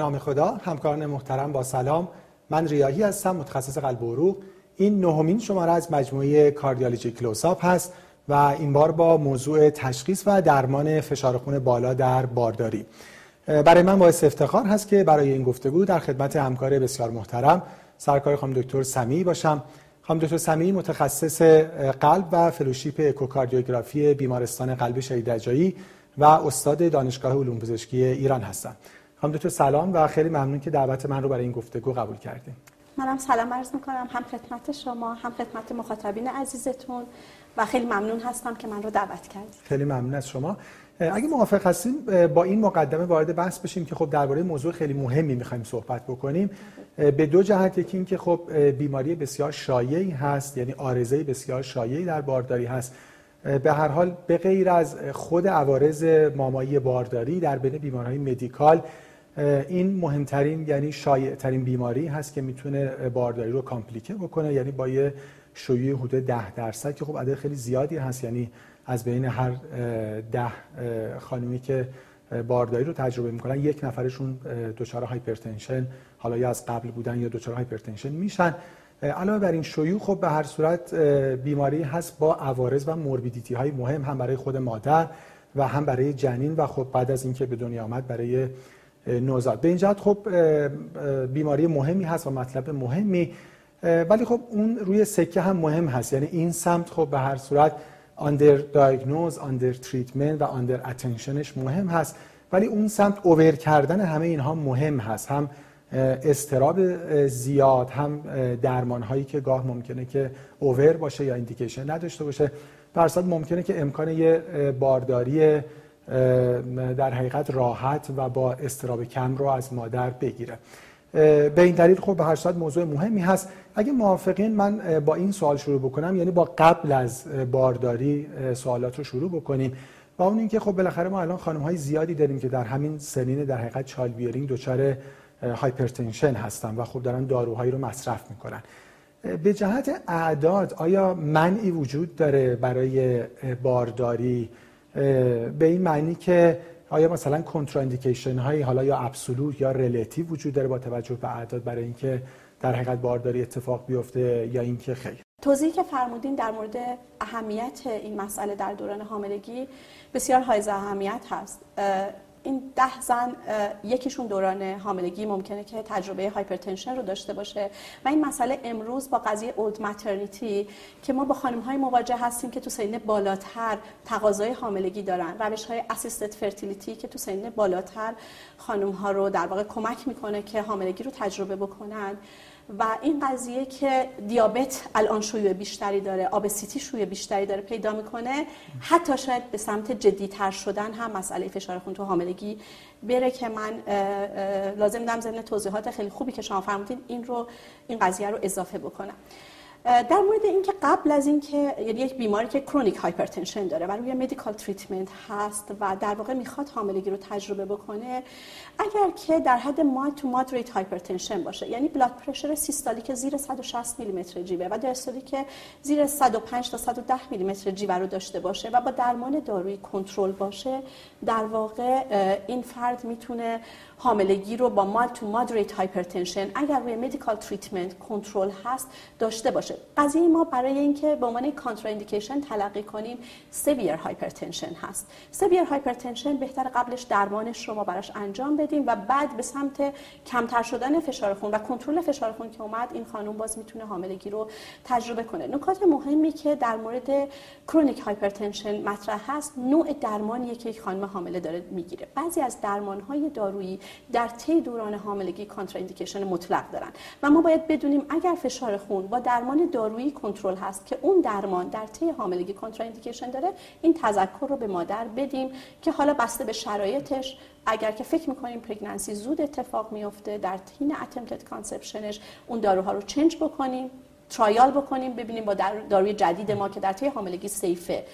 نام خدا همکاران محترم با سلام. من ریاهی هستم متخصص قلب و عروق. این نهمین شماره از مجموعه کاردیولوژی کلوساپ هست و این بار با موضوع تشخیص و درمان فشار خون بالا در بارداری. برای من باعث افتخار هست که برای این گفتگو در خدمت همکار بسیار محترم سرکار خانم دکتر سمی باشم. خانم دکتر سمی متخصص قلب و فلوشیپ اکوکاردیوگرافی بیمارستان قلب شهید رجایی و استاد دانشگاه علوم پزشکی ایران هستم. خانم دکتر سلام و خیلی ممنون که دعوت من رو برای این گفتگو قبول کردیم منم سلام عرض می‌کنم. هم خدمت شما هم خدمت مخاطبین عزیزتون و خیلی ممنون هستم که من رو دعوت کردید خیلی ممنون از شما. اگه موافق هستیم با این مقدمه وارد بحث بشیم که خب درباره موضوع خیلی مهمی می‌خوایم صحبت بکنیم. به دو جهت یکی این که خب بیماری بسیار شایعی هست یعنی آرزه بسیار شایعی در بارداری هست. به هر حال به غیر از خود عوارض مامایی بارداری در بین بیمارهای medical این مهمترین یعنی شایع ترین بیماری هست که می‌تونه بارداری رو complicate بکنه یعنی با یه شیوع حدود 10 درصد که خب عدد خیلی زیادی هست. یعنی از بین هر ده خانمی که بارداری رو تجربه می‌کنن یک نفرشون دچار hypertension حالا یا از قبل بودن یا دچار hypertension میشن. علاوه بر این شیوع خب به هر صورت بیماری هست با عوارض و morbidity های مهم هم برای خود مادر و هم برای جنین و خب بعد از اینکه به دنیا آمد برای نوزاد. به این جهت خب بیماری مهمی هست و مطلب مهمی. ولی خب اون روی سکه هم مهم هست. یعنی این سمت خب به هر صورت under diagnose under treatment و under attention ش مهم هست. ولی اون سمت over کردن همه اینها مهم هست. هم استراب زیاد هم درمان هایی که گاه ممکنه که اوور باشه یا ایندیکیشن نداشته باشه. در ممکنه که امکان یه بارداری در حقیقت راحت و با استراب کم رو از مادر بگیره. به این دلیل خب به هر صورت موضوع مهمی هست. اگه موافقین من با این سوال شروع بکنم یعنی با قبل از بارداری سوالات رو شروع بکنیم. و اون اینکه خب بالاخره ما الان خانم های زیادی داریم که در همین سنین در حقیقت چایلد بیارینگ دچار hypertension هستن و خب دارن داروهایی رو مصرف می‌کنن. به جهت اعداد آیا منعی وجود داره برای بارداری به این معنی که آیا مثلا contraindication هایی حالا یا absolute یا relative وجود داره با توجه به اعداد برای اینکه در حقیقت بارداری اتفاق بیفته یا اینکه خیر؟ توضیحی که فرمودین در مورد اهمیت این مسئله در دوران حاملگی بسیار حائز اهمیت هست. بین ده زن یکیشون دوران حاملگی ممکنه که تجربه hypertension رو داشته باشه. و این مسئله امروز با قضیه old maternity که ما با خانم های مواجه هستیم که تو سن بالاتر تقاضای حاملگی دارن. روش های assisted fertility که تو سن بالاتر خانم ها رو در واقع کمک می‌کنه که حاملگی رو تجربه بکنن. و این قضیه که دیابت الان شیوع بیشتری داره obesity شیوع بیشتری داره پیدا می‌کنه حتی شاید به سمت جدیتر شدن هم مسئله فشار خون تو حاملگی بره که من لازم دارم ضمن توضیحات خیلی خوبی که شما فرمودین این رو این قضیه رو اضافه بکنم. در مورد اینکه قبل از اینکه یعنی یک بیماری که chronic hypertension داره و روی medical treatment هست و در واقع می‌خواد حاملگی رو تجربه بکنه اگر که در حد mild to moderate hypertension باشه یعنی blood pressure systolic زیر 160 میلیمتر جیوه و که زیر 105 تا 110 میلیمتر جیوه رو داشته باشه و با درمان دارویی کنترل باشه در واقع این فرد می‌تونه حاملگی رو با mild to moderate hypertension اگر روی medical treatment کنترل هست داشته باشه. قضیه ما برای اینکه به عنوان contraindication تلقی کنیم severe hypertension هست. severe hypertension بهتر قبلش درمانش رو ما براش انجام بدیم و بعد به سمت کمتر شدن فشار خون و کنترل فشار خون که اومد این خانم باز می‌تونه حاملگی رو تجربه کنه. نکات مهمی که در مورد chronic hypertension مطرح هست نوع درمانیه که یک خانم حامله داره می‌گیره. بعضی از درمانهای دارویی در طی دوران حاملگی contraindication مطلق دارن. و ما باید بدونیم اگر فشار خون با درمان دارویی کنترل هست که اون درمان در طی حاملگی contraindication داره این تذکر رو به مادر بدیم که حالا بسته به شرایطش اگر که فکر می‌کنیم pregnancy زود اتفاق میفته در حین attempted conception ش اون داروها رو change بکنیم trial بکنیم ببینیم با داروی جدید ما که در طی حاملگی safe ه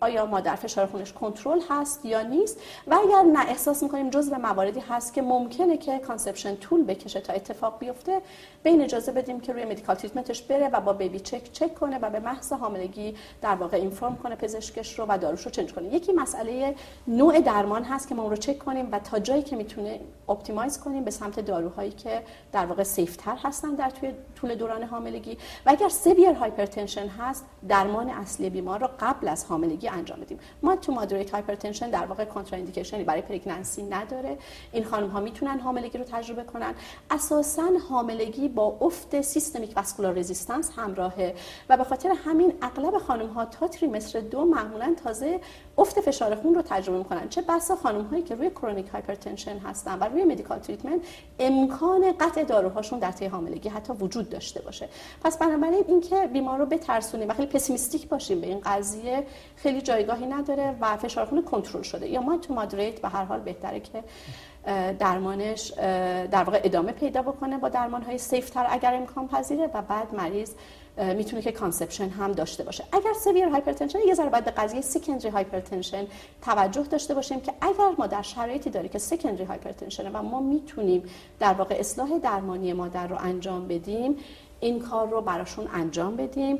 آیا مادر فشار خونش کنترل هست یا نیست؟ و اگر نه احساس می‌کنیم جزء مواردی هست که ممکنه که conception طول بکشه تا اتفاق بیفته. بهش اجازه بدیم که روی medical treatment ش بره و با baby check چک کنه و به محض حاملگی در واقع inform کنه پزشکش رو و داروش رو change کنه. یکی مسئله نوع درمان هست که ما اون رو چک کنیم و تا جایی که می‌تونه optimize کنیم به سمت داروهایی که در واقع safer هستن در توی طول دوران حاملگی. و اگر severe hypertension هست درمان اصلی بیمار رو قبل از حاملگی انجام بدیم. mild to moderate hypertension در واقع contraindication ی برای pregnancy نداره. این خانم ها می‌تونن حاملگی رو تجربه کنن. اساسا حاملگی با افت systemic vascular resistance همراهه و به خاطر همین اغلب خانم ها تا trimester دو معمولا تازه افت فشار خون رو تجربه می‌کنن. چه بسا خانم هایی که روی chronic hypertension هستن و روی medical treatment امکان قطع داروهاشون در طی حاملگی حتی وجود داشته باشه. پس بنابراین اینکه بیمار رو بترسونیم و خیلی pessimistic باشیم به این قضیه خیلی جایگاهی نداره و فشار خون کنترل شده. یا mild to moderate به هر حال بهتره که درمانش در واقع ادامه پیدا بکنه با درمان های safer اگر امکان پذیره و بعد مریض می‌تونه که conception هم داشته باشه. اگر severe hypertension یه ذره به قضیه secondary hypertension توجه داشته باشیم که اگر ما در شرایطی داری که secondary hypertension و ما می‌تونیم در واقع اصلاح درمانی مادر رو انجام بدیم این کار رو براشون انجام بدیم.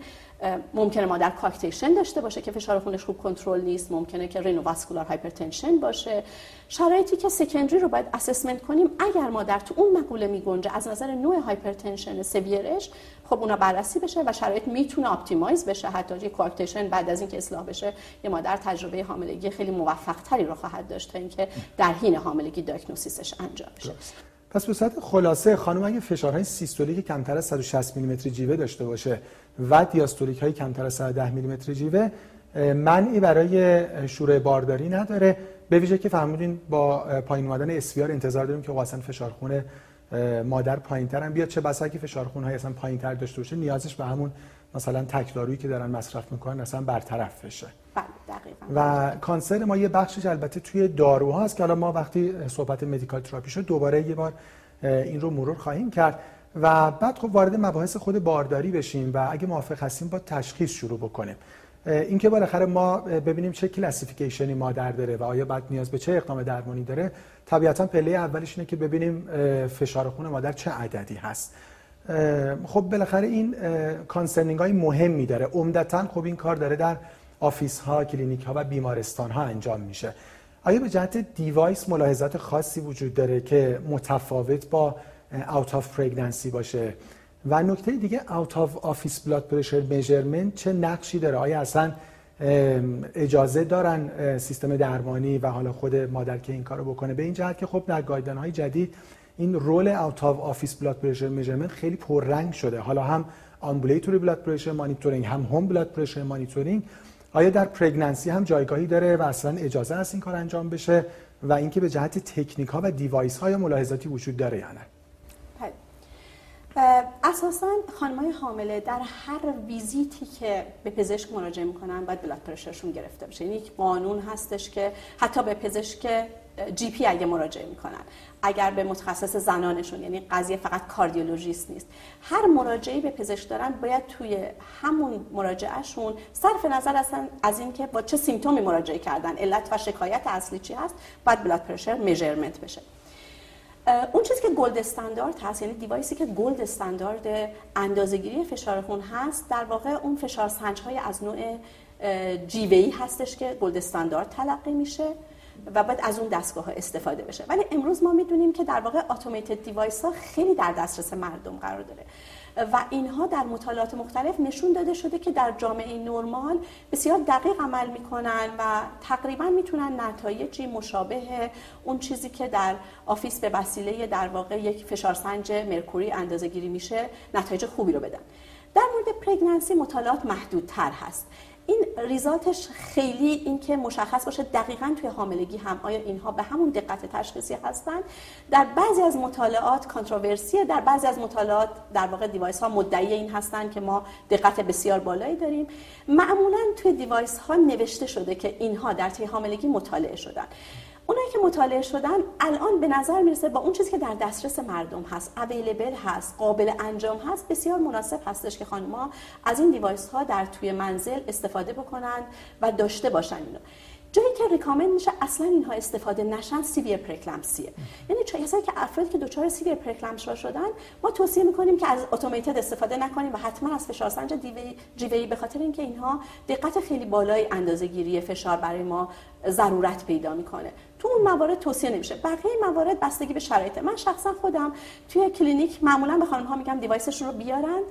ممکنه مادر coarctation داشته باشه که فشار خونش خوب کنترل نیست ممکنه که renovascular hypertension باشه. شرایطی که secondary رو باید assessment کنیم اگر مادر تو اون مقوله میگنجه از نظر نوع hypertension severe ش خب اونا بررسی بشه و شرایط می‌تونه optimize بشه. حتی یه coarctation بعد از اینکه اصلاح بشه یه مادر تجربه حاملگی خیلی موفق تری رو خواهد داشت تا اینکه در حین حاملگی diagnosis ش انجام بشه. پس به صورت خلاصه خانم اگه فشارهای systolic کمتر از 160 میلیمتر جیوه داشته باشه و diastolic های کمتر از 110 میلیمتر جیوه منعی برای شروع بارداری نداره. به ویژه که فرمودین با پایین اومدن SVR انتظار داریم که اصلا فشار خون مادر پایینتر هم بیاد. چه بسا که فشار خون های اصلا پایینتر داشته باشه نیازش به همون مثلا تکدارویی که دارن مصرف می‌کنن اصلا برطرف بشه. بله، و concern ما یه بخشش البته توی داروها هست که حالا ما وقتی صحبت medical therapy شد دوباره یه بار این رو مرور خواهیم کرد. و بعد خب وارد مباحث خود بارداری بشیم و اگه موافق هستیم با تشخیص شروع بکنیم. اینکه بالاخره ما ببینیم چه classification ی مادر داره و آیا بعد نیاز به چه اقدام درمانی داره. طبیعتا پله اولش اینه که ببینیم فشار خون مادر چه عددی هست. خب بالاخره این concerning های مهمی داره. عمدتا خب این کار داره در office ها کلینیک ها و بیمارستان ها انجام میشه. آیا به جهت device ملاحظات خاصی وجود داره که متفاوت با out of pregnancy باشه. و نکته دیگه out of office blood pressure measurement چه نقشی داره؟ آیا اصلا اجازه دارن سیستم درمانی و حالا خود مادر که این کارو بکنه؟ به این جهت که خب در guideline های جدید این role out of office blood pressure measurement خیلی پررنگ شده. حالا هم ambulatory blood pressure monitoring هم home blood pressure monitoring آیا در pregnancy هم جایگاهی داره و اصلا اجازه هست این کار انجام بشه؟ و اینکه به جهت تکنیک ها و device های ملاحظاتی وجود داره یا نه؟ اساسا های حامله در هر ویزیتی که به پزشک مراجعه می‌کنن باید blood pressure شون گرفته بشه. یک قانون هستش که حتی به پزشک GP اگه مراجعه می‌کنن. اگر به متخصص زنانشون یعنی قضیه فقط کاردیولوژیست نیست. هر مراجعه به پزشک دارن باید توی همون مراجعهشون صرف نظر اصلا از اینکه با چه symptom ی مراجعه کردن. علت و شکایت اصلی چی هست؟ باید blood pressure measurement بشه. اون چیزی که gold standard هست یعنی device ی که gold standard اندازه‌گیری فشار خون هست در واقع اون فشار سنج های از نوع جیوه‌ای هستش که gold standard تلقی میشه و بعد از اون دستگاه ها استفاده بشه. ولی امروز ما می‌دونیم که در واقع automated device ها خیلی در دسترس مردم قرار داره. و اینها در مطالعات مختلف نشون داده شده که در جامعه نرمال بسیار دقیق عمل می‌کنن و تقریبا می‌تونن نتایجی مشابه اون چیزی که در office به وسیله در واقع یک فشارسنج mercury اندازه گیری میشه نتایج خوبی رو بدن. در مورد pregnancy مطالعات محدودتر هست. این result ش خیلی اینکه مشخص باشه دقیقا توی حاملگی هم آیا اینها به همون دقت تشخیصی هستن. در بعضی از مطالعات controversy ه در بعضی از مطالعات در واقع device ها مدعی این هستن که ما دقت بسیار بالایی داریم. معمولا توی device ها نوشته شده که اینها در طی حاملگی مطالعه شدن. اونایی که مطالعه شدن الان به نظر می‌رسه با اون چیزی که در دسترس مردم هست available هست قابل انجام هست بسیار مناسب هستش که خانم‌ها از این device ها در توی منزل استفاده بکنن و داشته باشن اینو. جایی که recommend میشه اصلا اینها استفاده نشن severe preeclampsia ه یعنی چه که افرادی که دچار severe preeclampsia شدن ما توصیه می‌کنیم که از automated استفاده نکنیم و حتما از فشارسنج جیوه‌ای به خاطر اینکه اینها دقت خیلی بالای اندازه‌گیری فشار برای ما ضرورت پیدا می‌کنه. تو اون موارد توصیه نمیشه. بقیه موارد بستگی به شرایط من شخصا خودم توی کلینیک معمولا به خانم ها میگم device شون رو بیارند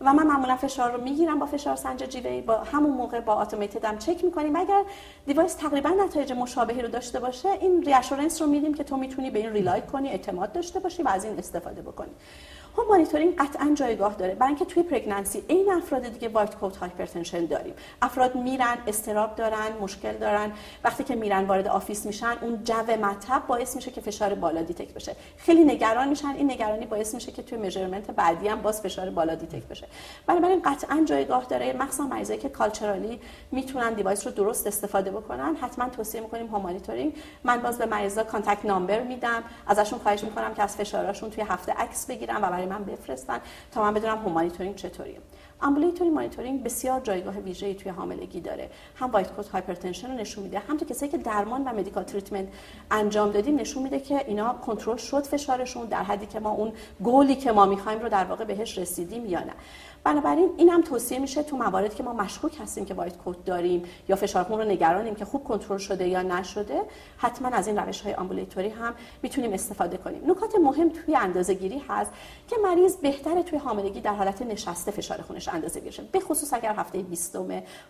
و من معمولا فشار رو می‌گیرم با فشار سنج جیوی با همون موقع با automated م چک می‌کنیم. اگر device تقریبا نتایج مشابهی رو داشته باشه این reassurance رو میدیم که تو می‌تونی به این rely کنی اعتماد داشته باشی و از این استفاده بکنی. home خب مانیتورینگ قطعا جایگاه داره. برای اینکه توی pregnancy این افراد دیگه white coat hypertension داریم. افراد میرن اضطراب دارن مشکل دارن. وقتی که میرن وارد office میشن اون جو مطب باعث میشه که فشار بالا detect بشه. خیلی نگران میشن. این نگرانی باعث میشه که توی measurement بعدی هم باز فشار بالا detect بشه. بنابراین قطعا جایگاه داره. مخصوصا مریضایی که culturally می‌تونن device رو درست استفاده بکنن حتما توصیه می‌کنیم home monitoring. من باز به مریضا contact number میدم. ازشون خواهش می‌کنم که از فشاراشون توی هفته عکس بگیرن و برای من بفرستن تا من بدونم home monitoring چطوریه. ambulatory monitoring بسیار جایگاه ویژه‌ای توی حاملگی داره. هم white coat hypertension رو نشون میده هم تو کسایی که درمان و medical treatment انجام دادیم نشون میده که اینا کنترل شد فشارشون در حدی که ما اون گولی که ما می‌خوایم رو در واقع بهش رسیدیم یا نه. بنابراین این هم توصیه میشه تو مواردی که ما مشکوک هستیم که white coat داریم یا فشار خون رو نگرانیم که خوب کنترل شده یا نشده حتما از این روش های ambulatory هم می‌تونیم استفاده کنیم. نکات مهم توی اندازه گیری هست که مریض بهتره توی حاملگی در حالت نشسته فشار خونش اندازه گیری به خصوص اگر هفته 20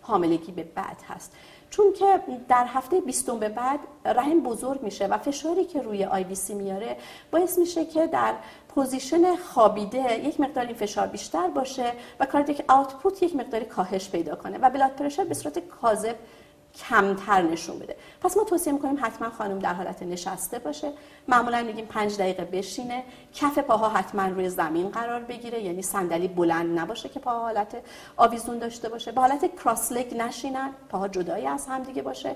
حاملگی به بعد هست. چون که در هفته 20 به بعد رحم بزرگ میشه و فشاری که روی IVC میاره باعث میشه که در position خوابیده یک مقدار این فشار بیشتر باشه و cardiac output یک مقداری کاهش پیدا کنه و blood pressure به صورت کاذب کمتر نشون بده. پس ما توصیه می‌کنیم حتما خانم در حالت نشسته باشه. معمولا میگیم پنج دقیقه بشینه. کف پاها حتما روی زمین قرار بگیره. یعنی صندلی بلند نباشه که پاها حالت آویزون داشته باشه. به حالت cross leg نشینن. پاها جدایی از هم دیگه باشه.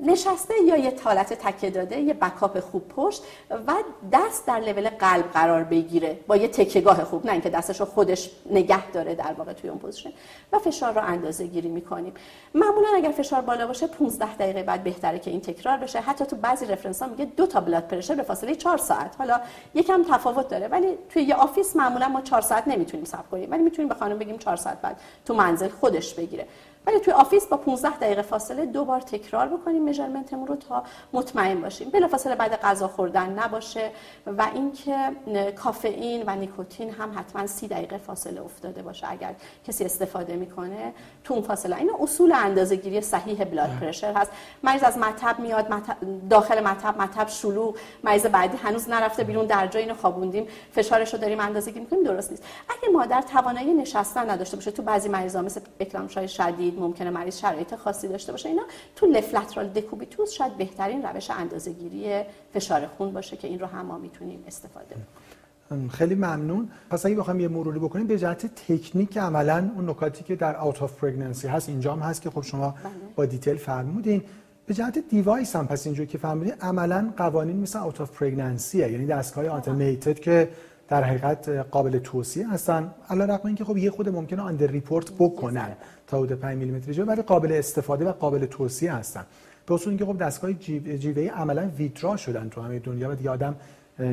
نشسته یا یه حالت تکیه داده یه backup خوب پشت و دست در لول قلب قرار بگیره. با یه تکیه‌گاه خوب نه اینکه دستش رو خودش نگه داره در واقع توی اون position. و فشار رو اندازه گیری می‌کنیم. معمولا اگر فشار بالا باشه 15 دقیقه بعد بهتره که این تکرار بشه. حتی تو بعضی reference ها میگه دو تا blood pressure به فاصله 4 ساعت. حالا یکم تفاوت داره ولی توی یه office معمولا ما 4 ساعت نمی‌تونیم صبر کنیم. ولی می‌تونیم به خانم بگیم 4 ساعت بعد تو منزل خودش بگیره. ولی توی office با 15 دقیقه فاصله دو بار تکرار بکنیم measurement مون رو تا مطمئن باشیم. بلافاصله بعد غذا خوردن نباشه و اینکه کافئین و نیکوتین هم حتما 30 دقیقه فاصله افتاده باشه اگر کسی استفاده می‌کنه تو اون فاصله. این اصول اندازه‌گیری صحیح blood pressure هست. مریض از مطب میاد داخل مطب مطب شلوغ. مریض بعدی هنوز نرفته بیرون در جا اینو خوابوندیم. فشارش رو داریم اندازه‌گیری می‌کنیم درست نیست. اگه مادر توانایی نشستن نداشته باشه تو بعضی مریضا مثل اکلامپسیای شدید ممکنه مریض شرایط خاصی داشته باشه. اینا تو left lateral decubitus شاید بهترین روش اندازه‌گیری فشار خون باشه که این رو هم ما می‌تونیم استفاده کنیم. خیلی ممنون. پس اگه بخوام یه مروری بکنیم به جهت تکنیک عملا اون نکاتی که در out of pregnancy هست اینجا هم هست که خب شما بله. با detail فرمودین. به جهت device هم پس اینجوری که فهمیدین عملا قوانین مثل out of pregnancy ه یعنی دستگاه automated که در حقیقت قابل توصیه هستن. علی رغم اینکه خب یه خود ممکنه under report بکنن تا حدود 5 میلیمتر جیوه ولی قابل استفاده و قابل توصیه هستن. به اصول اینکه خب دستگاه جیوه عملا withdraw شدن تو همه دنیا و دیگه آدم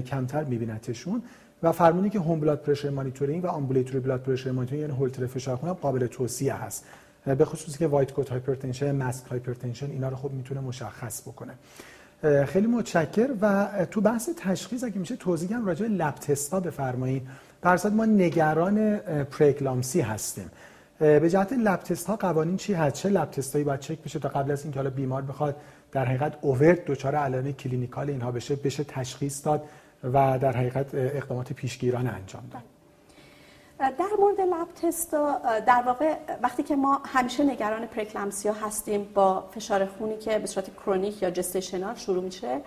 کمتر میبینتشون و فرمودین که home blood pressure monitoring و ambulatory blood pressure monitoring یعنی هولتر فشار خون قابل توصیه هست. به خصوصی که white coat hypertension masked hypertension اینا رو خب می‌تونه مشخص بکنه. خیلی متشکر. و تو بحث تشخیص اگه میشه توضیح هم راجع به lab test ا بفرمایید. در ما نگران پره‌اکلامپسی هستیم. به جهت lab test ها قوانین چی هست؟ چه lab test ایی باید چک بشه تا قبل از اینکه حالا بیمار بخواد در حقیقت overt دچار علائم clinical اینها بشه بشه تشخیص داد و در حقیقت اقدامات پیشگیرانه انجام داد. در مورد lab test در واقع وقتی که ما همیشه نگران پره‌اکلامپسیا هستیم با فشار خونی که به صورت کرونیک یا gestational شروع میشه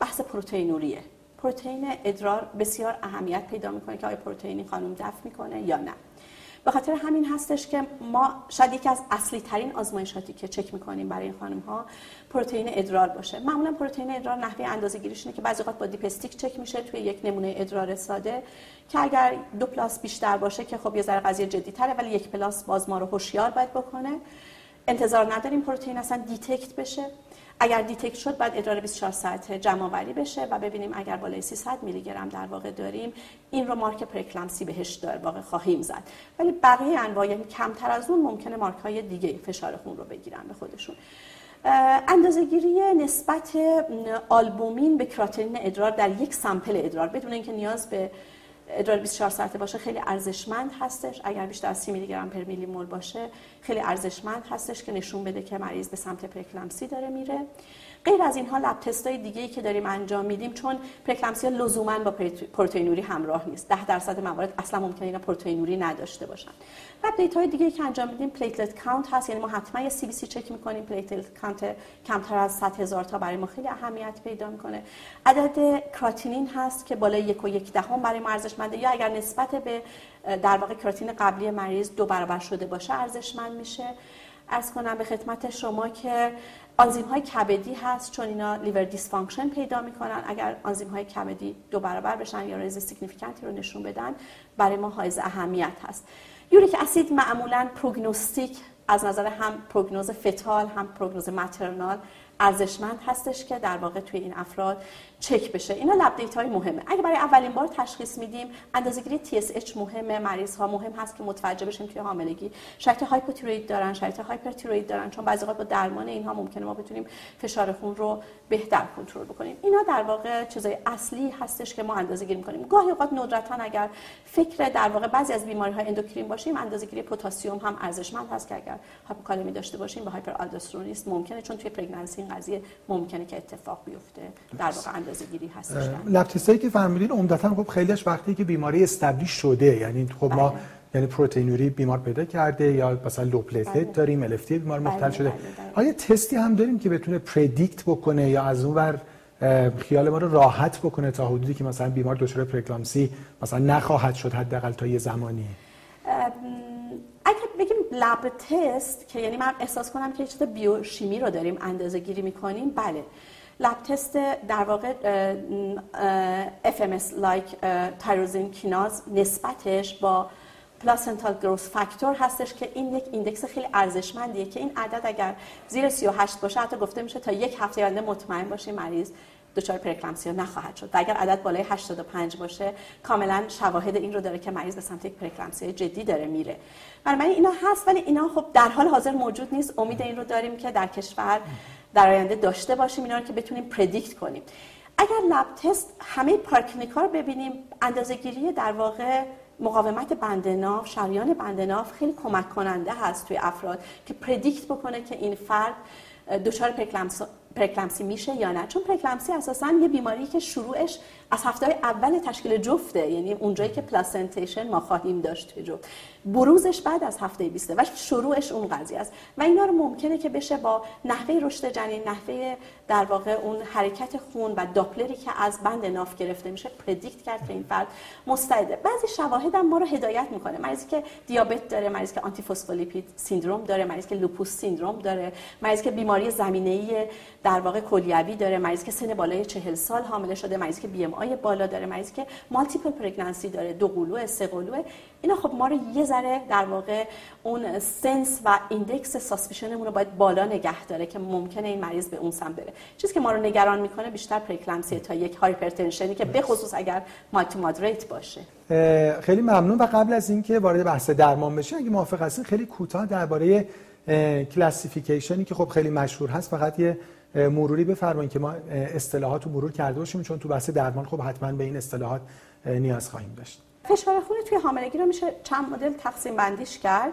بحث پروتئینوریه. پروتئین ادرار بسیار اهمیت پیدا می‌کنه که آیا پروتئینی خانم دفع می‌کنه یا نه. به خاطر همین هستش که ما شاید یکی از اصلی ترین آزمایشاتی که چک می‌کنیم برای این خانم ها پروتئین ادرار باشه. معمولا پروتئین ادرار نحوه اندازه گیریش اینه که بعضی وقت با dipstick چک میشه توی یک نمونه ادرار ساده که اگر دو plus بیشتر باشه که خب یه ذره قضیه جدی تره ولی یک plus باز ما رو هوشیار باید بکنه. انتظار نداریم پروتئین اصلا detect بشه. اگر detect شد بعد ادرار 24 ساعته جمع آوری بشه و ببینیم اگر بالای 300 میلی گرم در واقع داریم این رو مارک پره‌اکلامپسی بهش در واقع خواهیم زد. ولی بقیه انواع کمتر از اون ممکنه مارک های دیگه فشار خون رو بگیرن به خودشون. اندازه‌گیری نسبت آلبومین به کراتینین ادرار در یک sample ادرار بدون اینکه نیاز به ادرار 24 ساعته باشه خیلی ارزشمند هستش. اگر بیشتر از 30 میلی گرم per میلی مول باشه خیلی ارزشمند هستش که نشون بده که مریض به سمت پره‌اکلامپسی داره میره. غیر از اینها lab test ای دیگه ای که داریم انجام میدیم چون پره‌اکلامپسی لزوما با پروتئینوری همراه نیست. 10 درصد موارد اصلا ممکنه اینا پروتئینوری نداشته باشن. lab data های دیگه ای که انجام میدیم platelet count هست یعنی ما حتما یه CBC چک می‌کنیم platelet count کمتر از 100 هزار تا برای ما خیلی اهمیت پیدا می‌کنه. عدد کراتینین هست که بالای یک و یک دهم برای ما ارزشمنده یا اگر نسبت به در واقع کراتینین قبلی مریض دو برابر شده باشه ارزشمند میشه. عرض کنم به خدمت شما که آنزیم های کبدی هست چون اینا liver dysfunction پیدا می‌کنن. اگر آنزیم های کبدی دو برابر بشن یا rise significant ی رو نشون بدن برای ما حائز اهمیت هست. uric acid معمولا prognostic از نظر هم prognosis fetal هم prognosis maternal ارزشمند هستش که در واقع توی این افراد چک بشه. اینا lab های مهمه. اگه برای اولین بار تشخیص میدیم اندازه‌گیری TSH مهمه مریض ها مهم هست که متوجه بشیم توی حاملگی. شرط هایپوتیروید دارن شرط هایپرتیروید دارن چون بعضی وقت با درمان اینها ممکنه ما بتونیم فشار خون رو بهتر کنترل بکنیم. اینا در واقع چیزای اصلی هستش که ما اندازه‌گیری می‌کنیم. گاهی اوقات ندرتا اگر فکر در واقع بعضی از بیماری های اندوکرین باشیم اندازه‌گیری پتاسیم هم ارزشمند هست که اگر هایپوکالمی داشته باشیم به هایپر ممکنه چون توی پرگنانسی این قضیه ممکنه که اتفاق بیفته. در واقع اندازه‌گیری هستش lab که فرمودین عمدتا خب خیلیش وقتی که بیماری establish شده یعنی خب ما بله. یعنی پروتئینوری بیمار پیدا کرده یا مثلا low platelet بله. داریم LFT بیمار بله، مختل شده. آیا تستی هم داریم که بتونه predict بکنه یا از اون ور خیال ما رو راحت بکنه تا حدودی که مثلا بیمار دچار پره‌اکلامپسی مثلا نخواهد شد حداقل تا یه زمانی؟ اگر بگیم lab test که یعنی من احساس کنم که چیز بیوشیمی رو داریم اندازه گیری می‌کنیم بله. lab test در واقع FMS like tyrosine kinase نسبتش با placental growth factor هستش که این یک index خیلی ارزشمندیه که این عدد اگر زیر 38 باشه حتی گفته میشه تا یک هفته آینده مطمئن باشی مریض دچار پره‌اکلامپسیا نخواهد شد. و اگر عدد بالای 85 باشه کاملا شواهد این رو داره که مریض به سمت یک پره‌اکلامپسیا جدی داره میره. بنابراین اینا هست ولی اینا خب در حال حاضر موجود نیست. امید این رو داریم که در کشور در آینده داشته باشیم اینا رو که بتونیم predict کنیم. اگر lab test همه پاراکلینیکا رو ببینیم اندازه‌گیری در واقع مقاومت بندناف شریان بندناف خیلی کمک کننده هست توی افراد که predict بکنه که این فرد دچار پره‌اکلامپسی میشه یا نه. چون پره‌اکلامپسی اساسا یه بیماری که شروعش از هفته های اول تشکیل جفته یعنی اونجایی که placentation ما خواهیم داشت توی جفت. بروزش بعد از هفته 20 و شروعش اون قضیه است. و اینا رو ممکنه که بشه با نحوه رشد جنین نحوه در واقع اون حرکت خون و داپلری که از بند ناف گرفته میشه predict کرد که این فرد مستعده. بعضی شواهد هم ما رو هدایت می‌کنه. مریضی که دیابت داره مریضی که antiphospholipid syndrome داره مریضی که lupus syndrome داره مریضی که بیماری زمینه‌ای در واقع کلیوی داره مریضی که سن بالای 40 سال حامله شده مریضی که BMI بالا داره مریضی که multiple pregnancy داره دو قلو سه قلو اینا خب ما رو یه ذره در واقع اون sense و index suspicion مون رو باید بالا نگه داره که ممکنه این مریض به اون سمت بره. چیزی که ما رو نگران می‌کنه بیشتر پره‌اکلامپسی تا یک hypertension ی که به خصوص اگر mild to moderate باشه خیلی ممنون. و قبل از اینکه وارد بحث درمان بشین اگه موافق هستین خیلی کوتاه درباره classification ی که خب خیلی مشهور هست فقط یه مروری بفرمایید که ما اصطلاحات رو مرور کرده باشیم چون تو بحث درمان خب حتما به این اصطلاحات نیاز خواهیم داشت. فشار خون توی حاملگی رو میشه چند مدل تقسیم بندیش کرد.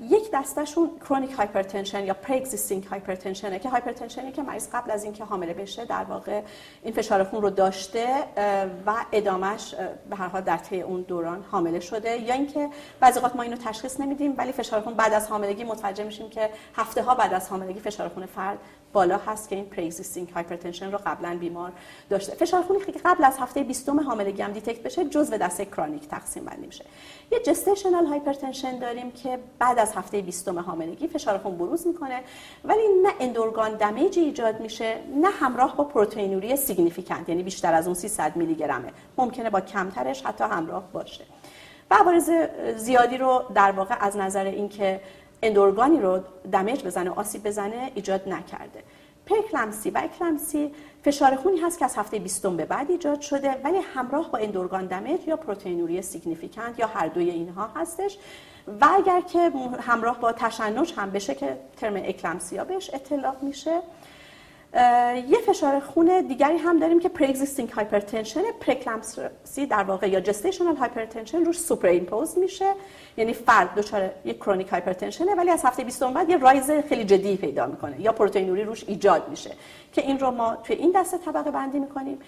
یک دستشون chronic hypertension یا preexisting hypertension ه که hypertension ی که مریض قبل از اینکه حامله بشه در واقع این فشار خون رو داشته و ادامش به هر حال در طی اون دوران حامله شده. یا اینکه بعضی وقت ما اینو تشخیص نمیدیم ولی فشار خون بعد از حاملگی متوجه میشیم که هفته ها بعد از حاملگی فشار خون فرد بالا هست که این preexisting hypertension رو قبلا بیمار داشته. فشار خونی که قبل از هفته 20 حاملگی هم detect بشه جزء دسته chronic تقسیم بندی میشه. یه gestational hypertension داریم که بعد از هفته 20 حاملگی فشار خون بروز می‌کنه ولی نه end organ damage ایجاد میشه نه همراه با پروتئینوری significant یعنی بیشتر از اون 300 میلی گرمه ممکنه با کمترش حتی همراه باشه. و زیادی رو در واقع از نظر اینکه end organ ی رو damage بزنه آسیب بزنه ایجاد نکرده. پره‌اکلامپسی و اکلامپسی فشار خونی هست که از هفته 20 به بعد ایجاد شده ولی همراه با end organ damage یا پروتئینوری significant یا هر دوی اینها هستش. و اگر که همراه با تشنج هم بشه که term eclampsia بهش اطلاق میشه یه فشار خون دیگری هم داریم که preexisting hypertension پره‌اکلامپسی در واقع یا gestational hypertension روش سوپر میشه. یعنی فرد دچار یک chronic hypertension ه ولی از هفته 20 بعد یه rise خیلی جدی پیدا می‌کنه. یا پروتئینوری روش ایجاد میشه که این رو ما توی این دسته طبقه بندی می‌کنیم.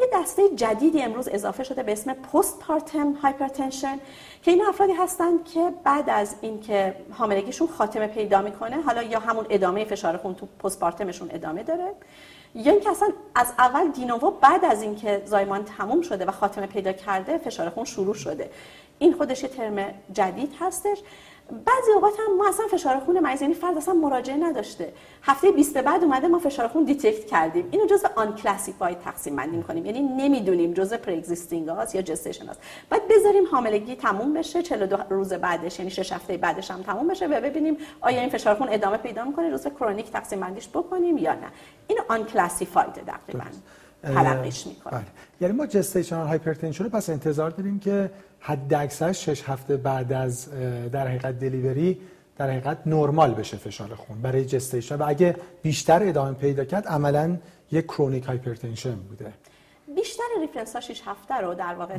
یه دسته جدیدی امروز اضافه شده به اسم پست پارتم هایپرتنشن که این افرادی هستن که بعد از اینکه حاملگیشون خاتمه پیدا می‌کنه حالا یا همون ادامه فشار خون تو پست پارتمشون ادامه داره یا اینکه اصلا از اول دینوو بعد از اینکه زایمان تموم شده و خاتمه پیدا کرده فشار خون شروع شده. این خودش ترم جدید هستش. بعضی اوقات هم ما اصلا فشار خون مریض یعنی فرد اصلا مراجعه نداشته. هفته 20 بعد اومده ما فشار خون detect کردیم. اینو جزء unclassified تقسیم بندی می‌کنیم. یعنی نمی‌دونیم جزء preexisting هاست یا gestation هاست. بعد بذاریم حاملگی تموم بشه 42 روز بعدش یعنی 6 هفته بعدش هم تموم بشه و ببینیم آیا این فشار خون ادامه پیدا می‌کنه جزء chronic تقسیم بندیش بکنیم یا نه. اینو unclassified تقریبا تلقیش می‌کنه. بله. یعنی ما gestational hypertension رو پس انتظار داریم که حد اکثر 6 هفته بعد از در حقیقت delivery در حقیقت نرمال بشه فشار خون برای gestation و اگه بیشتر ادامه پیدا کرد عملا یک chronic hypertension بوده. بیشتر reference ها 6 هفته رو در واقع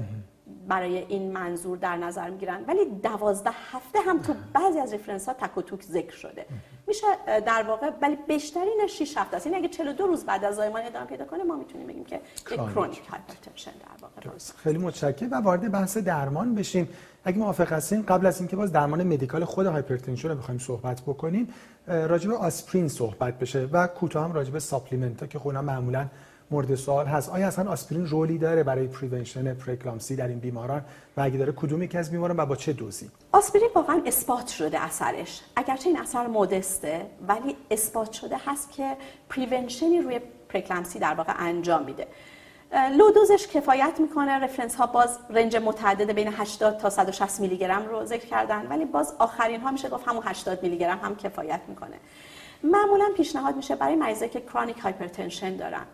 برای این منظور در نظر می‌گیرن. ولی دوازده هفته هم تو بعضی از ریفرنس ها تک و توک ذکر شده. میشه در واقع ولی بیشترین 6 هفته است. این یعنی اگه 42 روز بعد از زایمان ادامه پیدا کنه ما می‌تونیم بگیم که یک chronic hypertension در واقع خیلی متشکرم. و وارد بحث درمان بشیم. اگه موافق هستین قبل از اینکه باز درمان medical خود hypertension رو بخوایم صحبت بکنیم راجع به آسپرین صحبت بشه. و کوتاه هم راجع به supplement ها که خب معمولا مورد سوال هست. آیا اصلا آسپرین role ی داره برای prevention پره‌اکلامپسی در این بیماران؟ و اگه داره کدوم یک از بیماران و با چه دوزی؟ آسپرین واقعا اثبات شده اثرش. اگرچه این اثر modest ه ولی اثبات شده هست که prevention ی روی پره‌اکلامپسی در واقع انجام میده. low dose ش کفایت می‌کنه. reference ها باز range متعدد بین 80 تا 160 میلی گرم رو ذکر کردن ولی باز آخرین ها میشه گفت همون 80 میلی گرم هم کفایت می‌کنه. معمولا پیشنهاد میشه برای مریضایی که chronic hypertension دارن.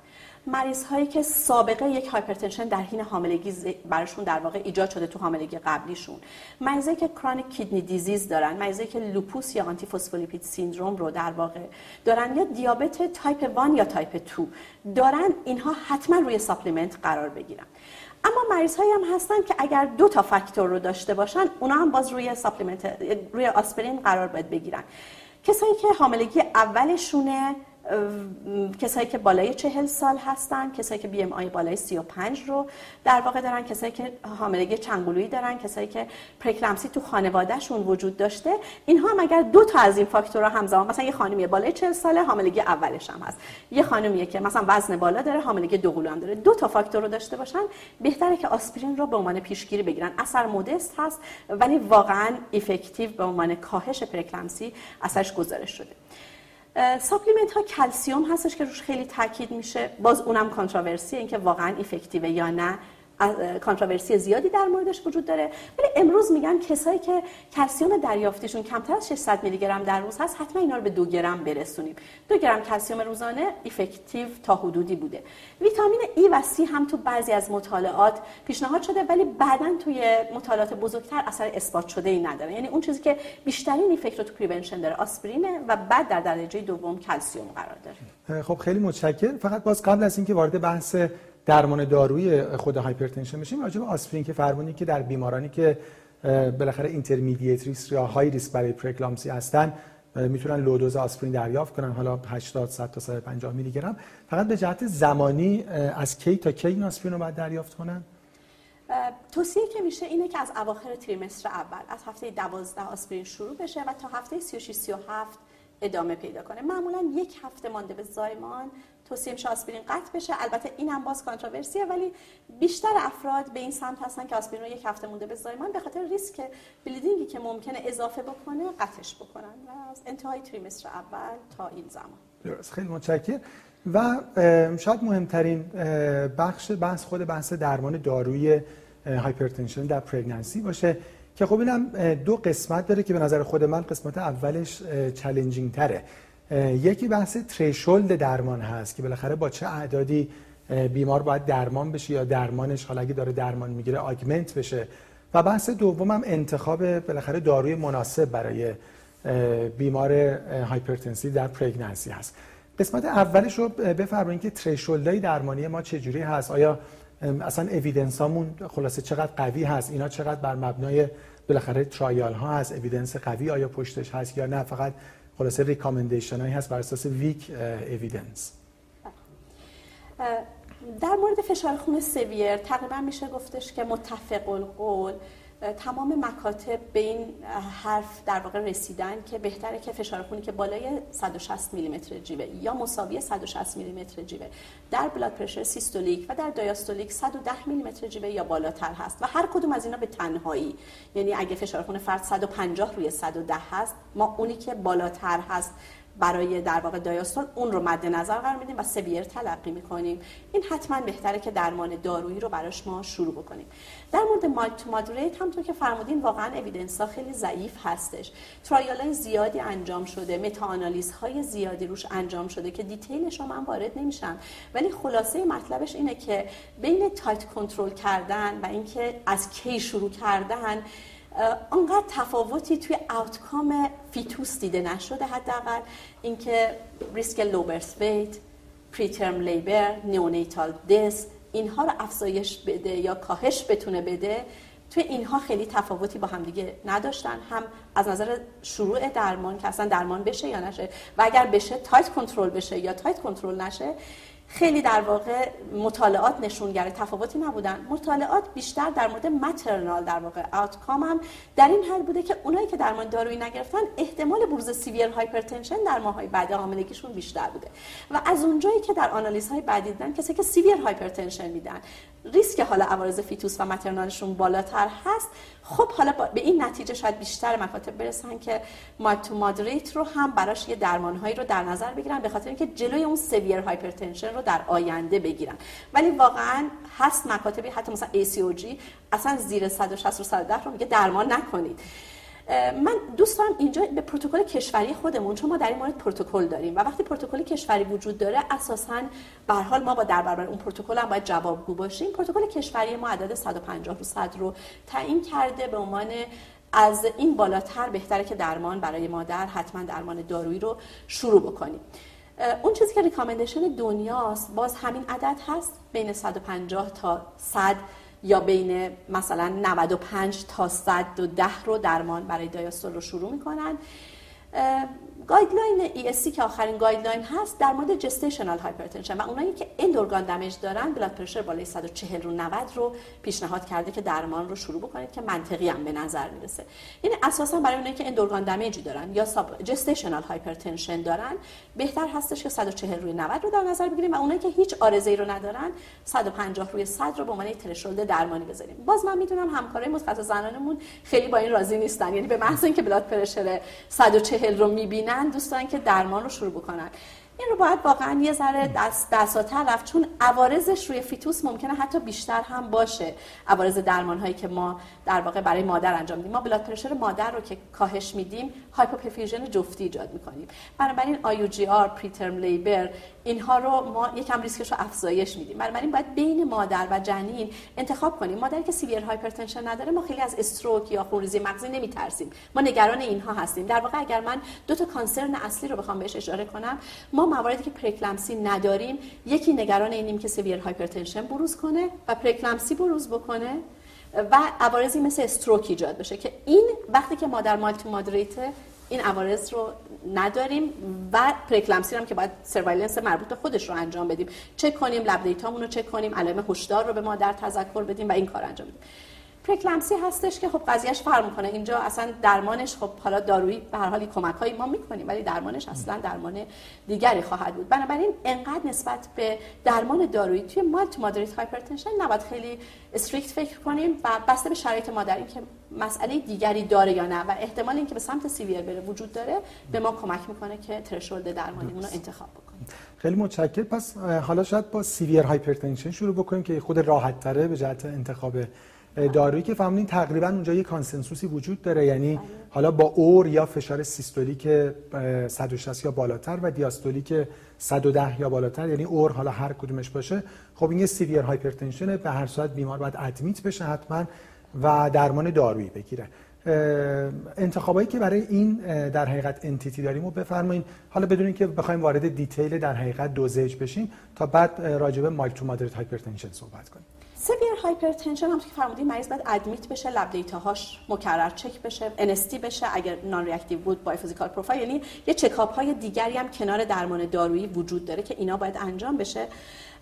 مریض هایی که سابقه یک hypertension در حین حاملگی براشون در واقع ایجاد شده تو حاملگی قبلیشون. مریضایی که chronic kidney disease دارن مریضایی که لوپوس یا antiphospholipid syndrome رو در واقع دارن یا دیابت تایپ 1 یا تایپ 2 دارن اینها حتما روی supplement قرار بگیرن. اما مریض هایی هم هستن که اگر دو تا فاکتور رو داشته باشن اونا هم باز روی supplement روی آسپرین قرار باید بگیرن. کسایی که حاملگی اولشونه کسایی که بالای چهل سال هستن کسایی که BMI بالای 35 رو در واقع دارن کسایی که حاملگی چندقلویی دارن کسایی که پره‌اکلامپسی تو خانوادهشون وجود داشته. اینها هم اگر دو تا از این فاکتورها همزمان مثلا یه خانمی بالای 40 ساله حاملگی اولش هم هست. یه خانمیه که مثلا وزن بالا داره حاملگی دوقلو هم داره. دو تا فاکتور رو داشته باشن. بهتره که آسپرین رو به عنوان پیشگیری بگیرن. اثر modest هست ولی واقعا effective به عنوان کاهش پره‌اکلامپسی اثرش گزارش شده. supplement ها کلسیوم هستش که روش خیلی تاکید میشه. باز اونم controversy اینکه واقعا effective ه یا نه. controversy زیادی در موردش وجود داره. ولی امروز میگن کسایی که کلسیوم دریافتیشون کمتر از 600 میلی گرم در روز هست حتما اینا رو به دو گرم برسونیم. دو گرم کلسیوم روزانه effective تا حدودی بوده. ویتامین ای و سی هم تو بعضی از مطالعات پیشنهاد شده ولی بعدا توی مطالعات بزرگتر اثر اثبات شده ای نداره. یعنی اون چیزی که بیشترین effect رو تو prevention داره آسپرینه و بعد در درجه دوم کلسیوم قرار داره. خب خیلی متشکرم. فقط باز قبل از اینکه وارد بحث درمان دارویی خود hypertension بشیم راجع به آسپرین که فرمودین که در بیمارانی که بالاخره intermediate risk یا high risk برای پره‌اکلامپسی هستن می‌تونن low dose آسپرین دریافت کنن حالا 80 100 تا 150 میلی گرم فقط به جهت زمانی از کی تا کی این آسپرین رو باید دریافت کنن؟ توصیه که میشه اینه که از اواخر trimester اول از هفته 12 آسپرین شروع بشه و تا هفته 36 37 ادامه پیدا کنه. معمولا یک هفته مانده به زایمان توصیه میشه آسپرین قطع بشه. البته این هم باز controversy ه ولی بیشتر افراد به این سمت هستن که آسپرین رو یک هفته مونده به زایمان به خاطر ریسک bleeding ی که ممکنه اضافه بکنه قطعش بکنن. و از انتهای trimester اول تا این زمان. درست. خیلی متشکرم. و شاید مهمترین بخش بحث خود بحث درمان دارویی hypertension در pregnancy باشه که خب اینم دو قسمت داره که به نظر خود من قسمت اولش challenging تره. یکی بحث threshold درمان هست که بالاخره با چه اعدادی بیمار باید درمان بشه یا درمانش حالا اگه داره درمان می‌گیره augment بشه. و بحث دوم هم انتخاب بالاخره داروی مناسب برای بیمار hypertension در pregnancy هست. قسمت اولش رو بفرمایید که threshold های درمانی ما چجوری هست؟ آیا اصلا evidence امون خلاصه چقدر قوی هست؟ اینا چقدر بر مبنای بالاخره trial ها هست؟ evidence قوی آیا پشتش هست یا نه؟ فقط خلاصه recommendation هایی هست بر اساس weak evidence در مورد فشار خون severe تقریبا میشه گفتش که متفق القول. تمام مکاتب به این حرف در واقع رسیدن که بهتره که فشار خونی که بالای 160 میلیمتر جیوه یا مساوی 160 میلیمتر جیوه در blood pressure systolic و در diastolic 110 میلیمتر جیوه یا بالاتر هست و هر کدوم از اینا به تنهایی. یعنی اگه فشار خون فرد 150 روی 110 هست ما اونی که بالاتر هست برای در واقع دایاستول اون رو مد نظر قرار میدیم و سویر تلقی می‌کنیم. این حتما بهتره که درمان دارویی رو براش ما شروع بکنیم. در مورد مادریت هم تو که فرمودین واقعا اویدنس ها خیلی ضعیف هستش. ترایال های زیادی انجام شده متا های زیادی روش انجام شده که دیتیلش رو من وارد نمیشم. ولی خلاصه مطلبش اینه که بین tight control کردن و اینکه از کی شروع کردن آنقدر تفاوتی توی outcome fetus دیده نشده حداقل. اینکه ریسک low birth weight preterm labor neonatal death اینها رو افزایش بده یا کاهش بتونه بده. توی اینها خیلی تفاوتی با همدیگه نداشتن. هم از نظر شروع درمان که اصلا درمان بشه یا نشه. و اگر بشه tight control بشه یا tight control نشه خیلی در واقع مطالعات نشونگر تفاوتی نبودن. مطالعات بیشتر در مورد maternal در واقع outcome هم در این حد بوده که اونایی که درمان دارویی نگرفتن احتمال بروز severe hypertension در ماهای بعد حاملگیشون بیشتر بوده. و از اونجایی که در آنالیز های بعدی دیدن کسی که severe hypertension میدن ریسک حالا عوارض fetus و maternal شون بالاتر هست. خب حالا به این نتیجه شاید بیشتر مکاتب برسن که to moderate رو هم براش یه درمانهایی رو در نظر بگیرن به خاطر اینکه جلوی اون severe hypertension رو در آینده بگیرن. ولی واقعا هست مکاتبی حتی مثلا ACOG اصلا زیر 160 و 110 رو میگه درمان نکنید. من دوست دارم اینجا به پروتکل کشوری خودمون چون ما در این مورد پروتکل داریم و وقتی پروتکل کشوری وجود داره اساسا به حال ما با در برابر اون پروتکل هم باید جوابگو باشیم. پروتکل کشوری ما عدد 150 رو 100 رو تعیین کرده به عنوان از این بالاتر بهتره که درمان برای مادر حتما درمان دارویی رو شروع بکنیم. اون چیزی که recommendation دنیاست باز همین عدد هست بین 150 تا 100 یا بین مثلا 95 تا 110 رو درمان برای diastole رو شروع می‌کنن. guideline ESC که آخرین guideline هست در مورد gestational hypertension و اونایی که end organ damage دارن blood pressure بالای 140 رو 90 رو پیشنهاد کرده که درمان رو شروع بکنید که منطقی هم به نظر می‌رسه. این اساسا برای اونایی که end organ damage ی دارن یا gestational hypertension دارن بهتر هستش که 140 روی 90 رو در نظر بگیریم و اونایی که هیچ عارضه‌ای رو ندارن 150 روی 100 رو به عنوان threshold درمانی بذاریم. باز من می‌دونم همکارای متخصص زنانمون خیلی با این راضی نیستن. یعنی به محض اینکه blood pressure 140 رو می‌بینن واقعا دوست دارن که درمان رو شروع بکنن. این رو باید واقعا یه ذره دست به عصاتر رفت. چون عوارضش روی fetus ممکنه حتی بیشتر هم باشه. عوارض درمان هایی که ما در واقع برای مادر انجام میدیم. ما blood pressure مادر رو که کاهش میدیم hypoperfusion جفتی ایجاد می‌کنیم. بنابراین IUGR preterm labor اینها رو ما یکم ریسکش رو افزایش میدیم. بنابراین باید بین مادر و جنین انتخاب کنیم. مادری که severe hypertension نداره ما خیلی از stroke یا خونریزی مغزی نمیترسیم. ما نگران اینها هستیم. در واقع اگر من دو تا concern اصلی رو بخوام بهش اشاره کنم ما مواردی که preeclampsia نداریم یکی نگران اینیم که severe hypertension بروز کنه و preeclampsia بروز بکنه و عوارضی مثل stroke ایجاد بشه که این وقتی که مادر mild to moderate این عوارض رو نداریم و preeclampsia هم که باید surveillance مربوط به خودش رو انجام بدیم. چک کنیم lab data مون رو چک کنیم علائم هشدار رو به مادر تذکر بدیم و این کار انجام بدیم. preeclampsia هستش که خب قضیهش فرق می‌کنه. اینجا اصلا درمانش خب حالا دارویی به هر حال کمک هایی ما می‌کنیم ولی درمانش اصلا درمان دیگری خواهد بود. بنابراین انقدر نسبت به درمان دارویی توی mild to moderate hypertension نباید خیلی strict فکر کنیم و بسته به شرایط مادر که مسئله دیگری داره یا نه و احتمال اینکه به سمت severe بره وجود داره به ما کمک می‌کنه که threshold درمانیمون رو انتخاب بکنیم. خیلی متشکرم پس حالا شاید با severe hypertension شروع بکنیم که خود راحت تره به جهت انتخاب دارویی که فرمودین تقریبا اونجا یه consensus ی وجود داره یعنی. حالا با or یا فشار systolic 160 یا بالاتر و diastolic 110 یا بالاتر یعنی or حالا هر کدومش باشه. خب این یه severe hypertension ه به هر صورت بیمار باید admit بشه حتما و درمان دارویی بگیره. انتخابایی که برای این در حقیقت entity داریم و بفرمایید حالا بدون اینکه بخوایم وارد detail در حقیقت dosage بشیم تا بعد راجع به mild to moderate hypertension صحبت کنیم. severe hypertension هم که فرمودیم مریض باید admit بشه lab data هاش مکرر چک بشه NST بشه اگر non-reactive بود biophysical profile یعنی یه چکاپ های دیگری هم کنار درمان دارویی وجود داره که اینا باید انجام بشه.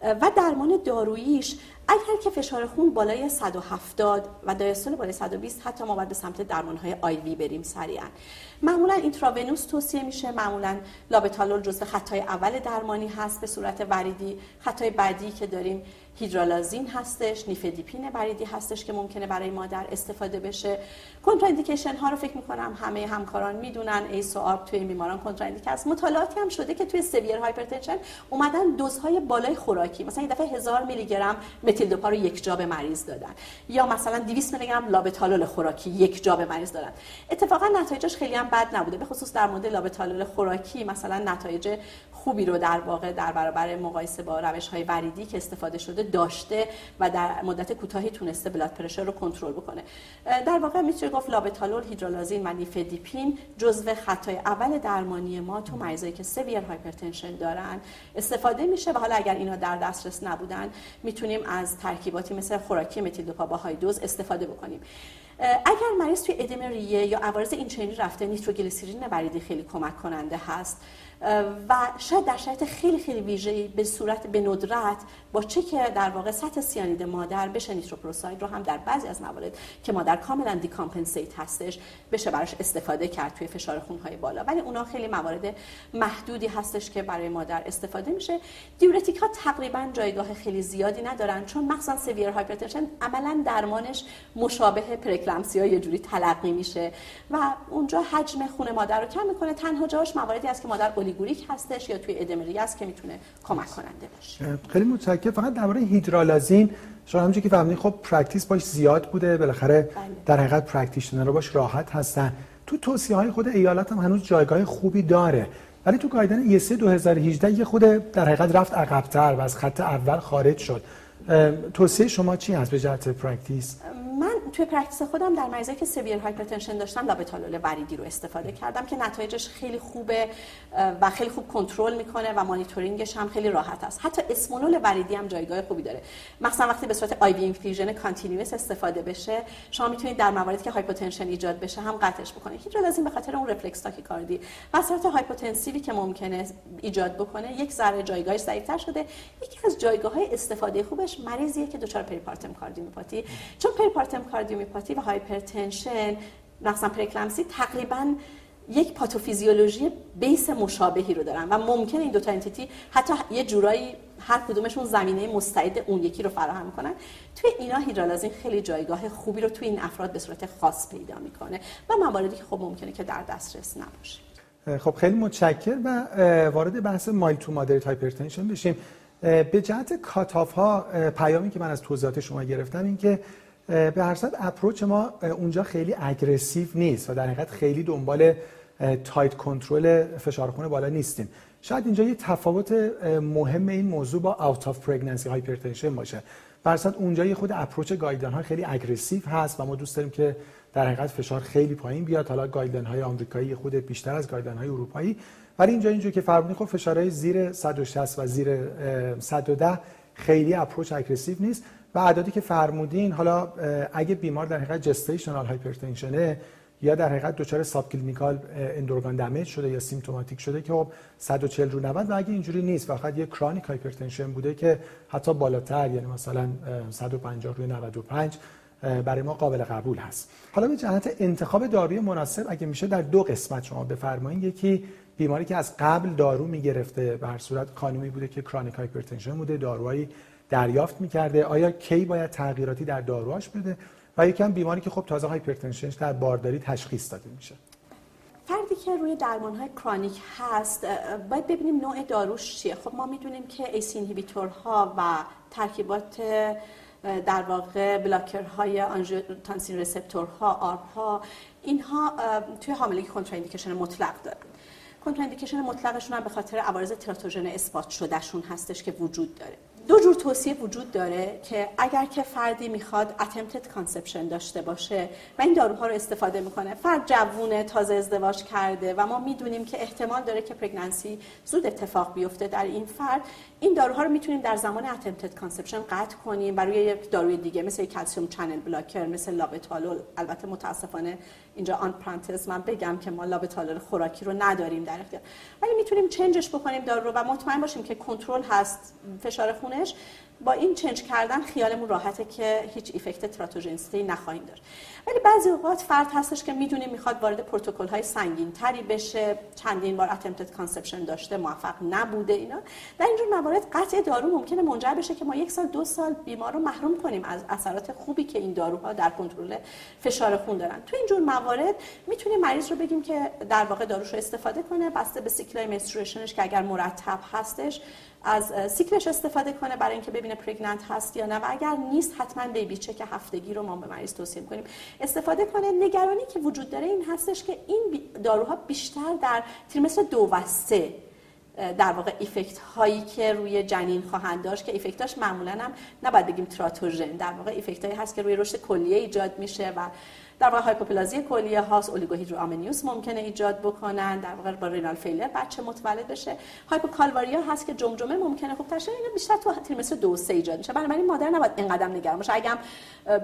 و درمان داروییش اگر که فشار خون بالای 170 و دایستول بالای 120 حتی ما باید به سمت درمان های آی وی بریم سریعا. معمولا اینتراونوس توصیه میشه معمولا لابتالول جزو خطای اول درمانی هست به صورت وریدی. خطای بعدی که داریم هیدرالازین هستش نیفدیپین بریدی هستش که ممکنه برای مادر استفاده بشه. contraindication ها رو فکر می‌کنم همه همکاران می‌دونن. ACE و ARB توی این بیماران contraindicate است مطالعاتی هم شده که توی severe hypertension اومدن دوزهای بالای خوراکی مثلا این دفعه هزار میلی گرم متیل دوپا رو یک جا به مریض دادن یا مثلا 200 میلی گرم لابتالول خوراکی یک جا به مریض دادن. اتفاقا نتایجش خیلی هم بد نبوده به خصوص در مورد لابتالول خوراکی. مثلا نتایج خوبی رو در واقع در برابر مقایسه با روش های وریدی که استفاده شده داشته و در مدت کوتاهی تونسته blood pressure رو کنترل بکنه. در واقع میشه گفت لابتالول هیدرالازین و نیفدیپین جزو خط‌های اول درمانی ما تو مریضایی که severe hypertension دارن. استفاده میشه و حالا اگر اینا در دسترس نبودن می‌تونیم از ترکیباتی مثل خوراکی متیل دوپا با high dose استفاده بکنیم. اگر مریض توی ادم ریه یا عوارض اینچنینی رفته نیتروگلیسیرین وریدی خیلی کمک کننده هست و شاید در شرایط خیلی خیلی ویژه‌ای به صورت به ندرت با چک در واقع سطح سیانید مادر بشه نیتروپروساید رو هم در بعضی از موارد که مادر کاملا decompensate هستش بشه براش استفاده کرد توی فشار خونهای بالا. ولی اونا خیلی موارد محدودی هستش که برای مادر استفاده میشه. دیورتیک ها تقریبا جایگاه خیلی زیادی ندارن چون مخصوصا severe hypertension عملا درمانش مشابه preeclampsia ها یه جوری تلقی میشه و اونجا حجم خون مادر رو کم می‌کنه. تنها جاش مواردی است که مادر oliguric هستش یا توی ادم ریه است که می‌تونه کمک کننده باشه. خیلی متشکرم. فقط درباره هیدرالازین شما همونجوری که فرمودین خب practice باش زیاد بوده. بالاخره بله. در حقیقت practitioner باش راحت هستن. تو توصیه های خود ایالت هم هنوز جایگاه خوبی داره. ولی تو guideline های 2018 یه خورده در حقیقت رفت عقبتر و از خط اول خارج شد. توصیه شما چی هست به جهت پرکتیس من توی practice خودم در مریضایی که severe hypertension داشتم لابتالول وریدی رو استفاده کردم که نتایجش خیلی خوبه و خیلی خوب کنترل می‌کنه و مانیتورینگش هم خیلی راحت است. حتی اسمولول وریدی هم جایگاه خوبی داره. مثلا وقتی به صورت IV infusion continuous استفاده بشه شما می‌تونید در مواردی که hypotension ایجاد بشه هم قطعش بکنید. هیدرالازین به خاطر اون رفلکس تاکیکاردی. و اثرات hypotensive ی که ممکنه ایجاد بکنه یک ذره جایگاهش ضعیف‌تر شده. یکی از جایگاه های استفاده خوبش مریضیه که دچار peripartum cardiomyopathy چون peripartum cardiomyopathy و hypertension مثلا preeclampsia تقریبا یک pathophysiology base مشابهی رو دارن و ممکن این دو تا entity حتی یه جورایی هر کدومشون زمینه مستعد اون یکی رو فراهم کنن توی اینا هیدرالازین خیلی جایگاه خوبی رو توی این افراد به صورت خاص پیدا می‌کنه و مواردی که خب ممکنه که در دسترس نباشه. خب خیلی متشکر و وارد بحث mild to moderate hypertension بشیم. به جهت cut-off ها پیامی که من از توضیحات شما گرفتم این که به هر صورت approach ما اونجا خیلی aggressive نیست و در حقیقت خیلی دنبال tight control فشار خون بالا نیستیم. شاید اینجا یه تفاوت مهم این موضوع با out of pregnancy hypertension باشه. برصد اونجا یه خورده approach guideline ها خیلی aggressive هست و ما دوست داریم که در حقیقت فشار خیلی پایین بیاد. حالا guideline های آمریکایی خورده بیشتر از guideline های اروپایی. ولی اینجا اینجوری که فرمودین خب فشارهای زیر 160 و زیر 110 خیلی approach aggressive نیست. و اعدادی که فرمودین حالا اگه بیمار در حقیقت gestational hypertension ه یا در حقیقت دچار subclinical end organ damage شده یا symptomatic شده که خب 140 رو 90 و اگه اینجوری نیست فقط یه chronic hypertension بوده که حتی بالاتر یعنی مثلا 150 روی 95 برای ما قابل قبول هست. حالا به جهت انتخاب داروی مناسب اگه میشه در دو قسمت شما بفرمایید یکی بیماری که از قبل دارو می‌گرفته به هر صورت خانمی بوده که chronic hypertension بوده داروهایی دریافت می‌کرده. آیا کی باید تغییراتی در داروهاش بده؟ و یکی هم بیماری که خب تازه hypertension ش در بارداری تشخیص داده میشه. فردی که روی درمان های chronic هست باید ببینیم نوع داروش چیه. خب ما می‌دونیم که ACE ها و ترکیبات در واقع blocker های angiotensin receptor ها ARB ها اینها توی حاملگی contraindication مطلق دارن. contraindication مطلقشون هم به خاطر عوارض teratogen اثبات شدهشون هستش که وجود داره. دو جور توصیه وجود داره که اگر که فردی می‌خواد attempted conception داشته باشه و این داروها رو استفاده می‌کنه فرد جوونه تازه ازدواج کرده و ما می‌دونیم که احتمال داره که pregnancy زود اتفاق بیفته در این فرد. این داروها رو می‌تونیم در زمان attempted conception قطع کنیم و روی یک داروی دیگه مثل calcium channel blocker مثل لابتالول البته متاسفانه اینجا آن پرانتز من بگم که ما لابتالول خوراکی رو نداریم در اختیار. ولی می‌تونیم change ش بکنیم دارو رو و مطمئن باشیم که کنترل هست فشار خونش. با این change کردن خیالمون راحته که هیچ effect teratogenicity نخواهیم داشت. ولی بعضی اوقات فرد هستش که می‌دونیم می‌خواد وارد پروتکل های سنگین تری بشه. چندین بار attempted conception داشته موفق نبوده اینا. در اینجور موارد قطع دارو ممکنه منجر بشه که ما یک سال دو سال بیمار رو محروم کنیم از اثرات خوبی که این داروها در کنترل فشار خون دارن. تو اینجور موارد می‌تونیم مریض رو بگیم که در واقع داروش رو استفاده کنه بسته به سیکل منسترویشنش که اگر مرتب هستش از سیکلش استفاده کنه برای اینکه ببینه پرگننت هست یا نه. و اگر نیست حتما بیبی چک هفتگی رو ما به مریض توصیه می‌کنیم. استفاده کنه. نگرانی که وجود داره این هستش که این داروها بیشتر در تریمستر دو و سه در واقع ایفکت هایی که روی جنین خواهند داشت که ایفکتاش معمولا هم نباید بگیم teratogen در واقع effect هایی هست که روی رشد کلیه ایجاد میشه و در واقع hypoplasia ی کلیه هاست oligohydramnios ممکنه ایجاد بکنن در واقع با renal failure بچه متولد بشه. hypocalvaria هست که جمجمه ممکنه. خب تشریح اینا بیشتر تو trimester دو سه ایجاد میشه. بنابراین مادر نباید اینقدر نگران باشه. اگه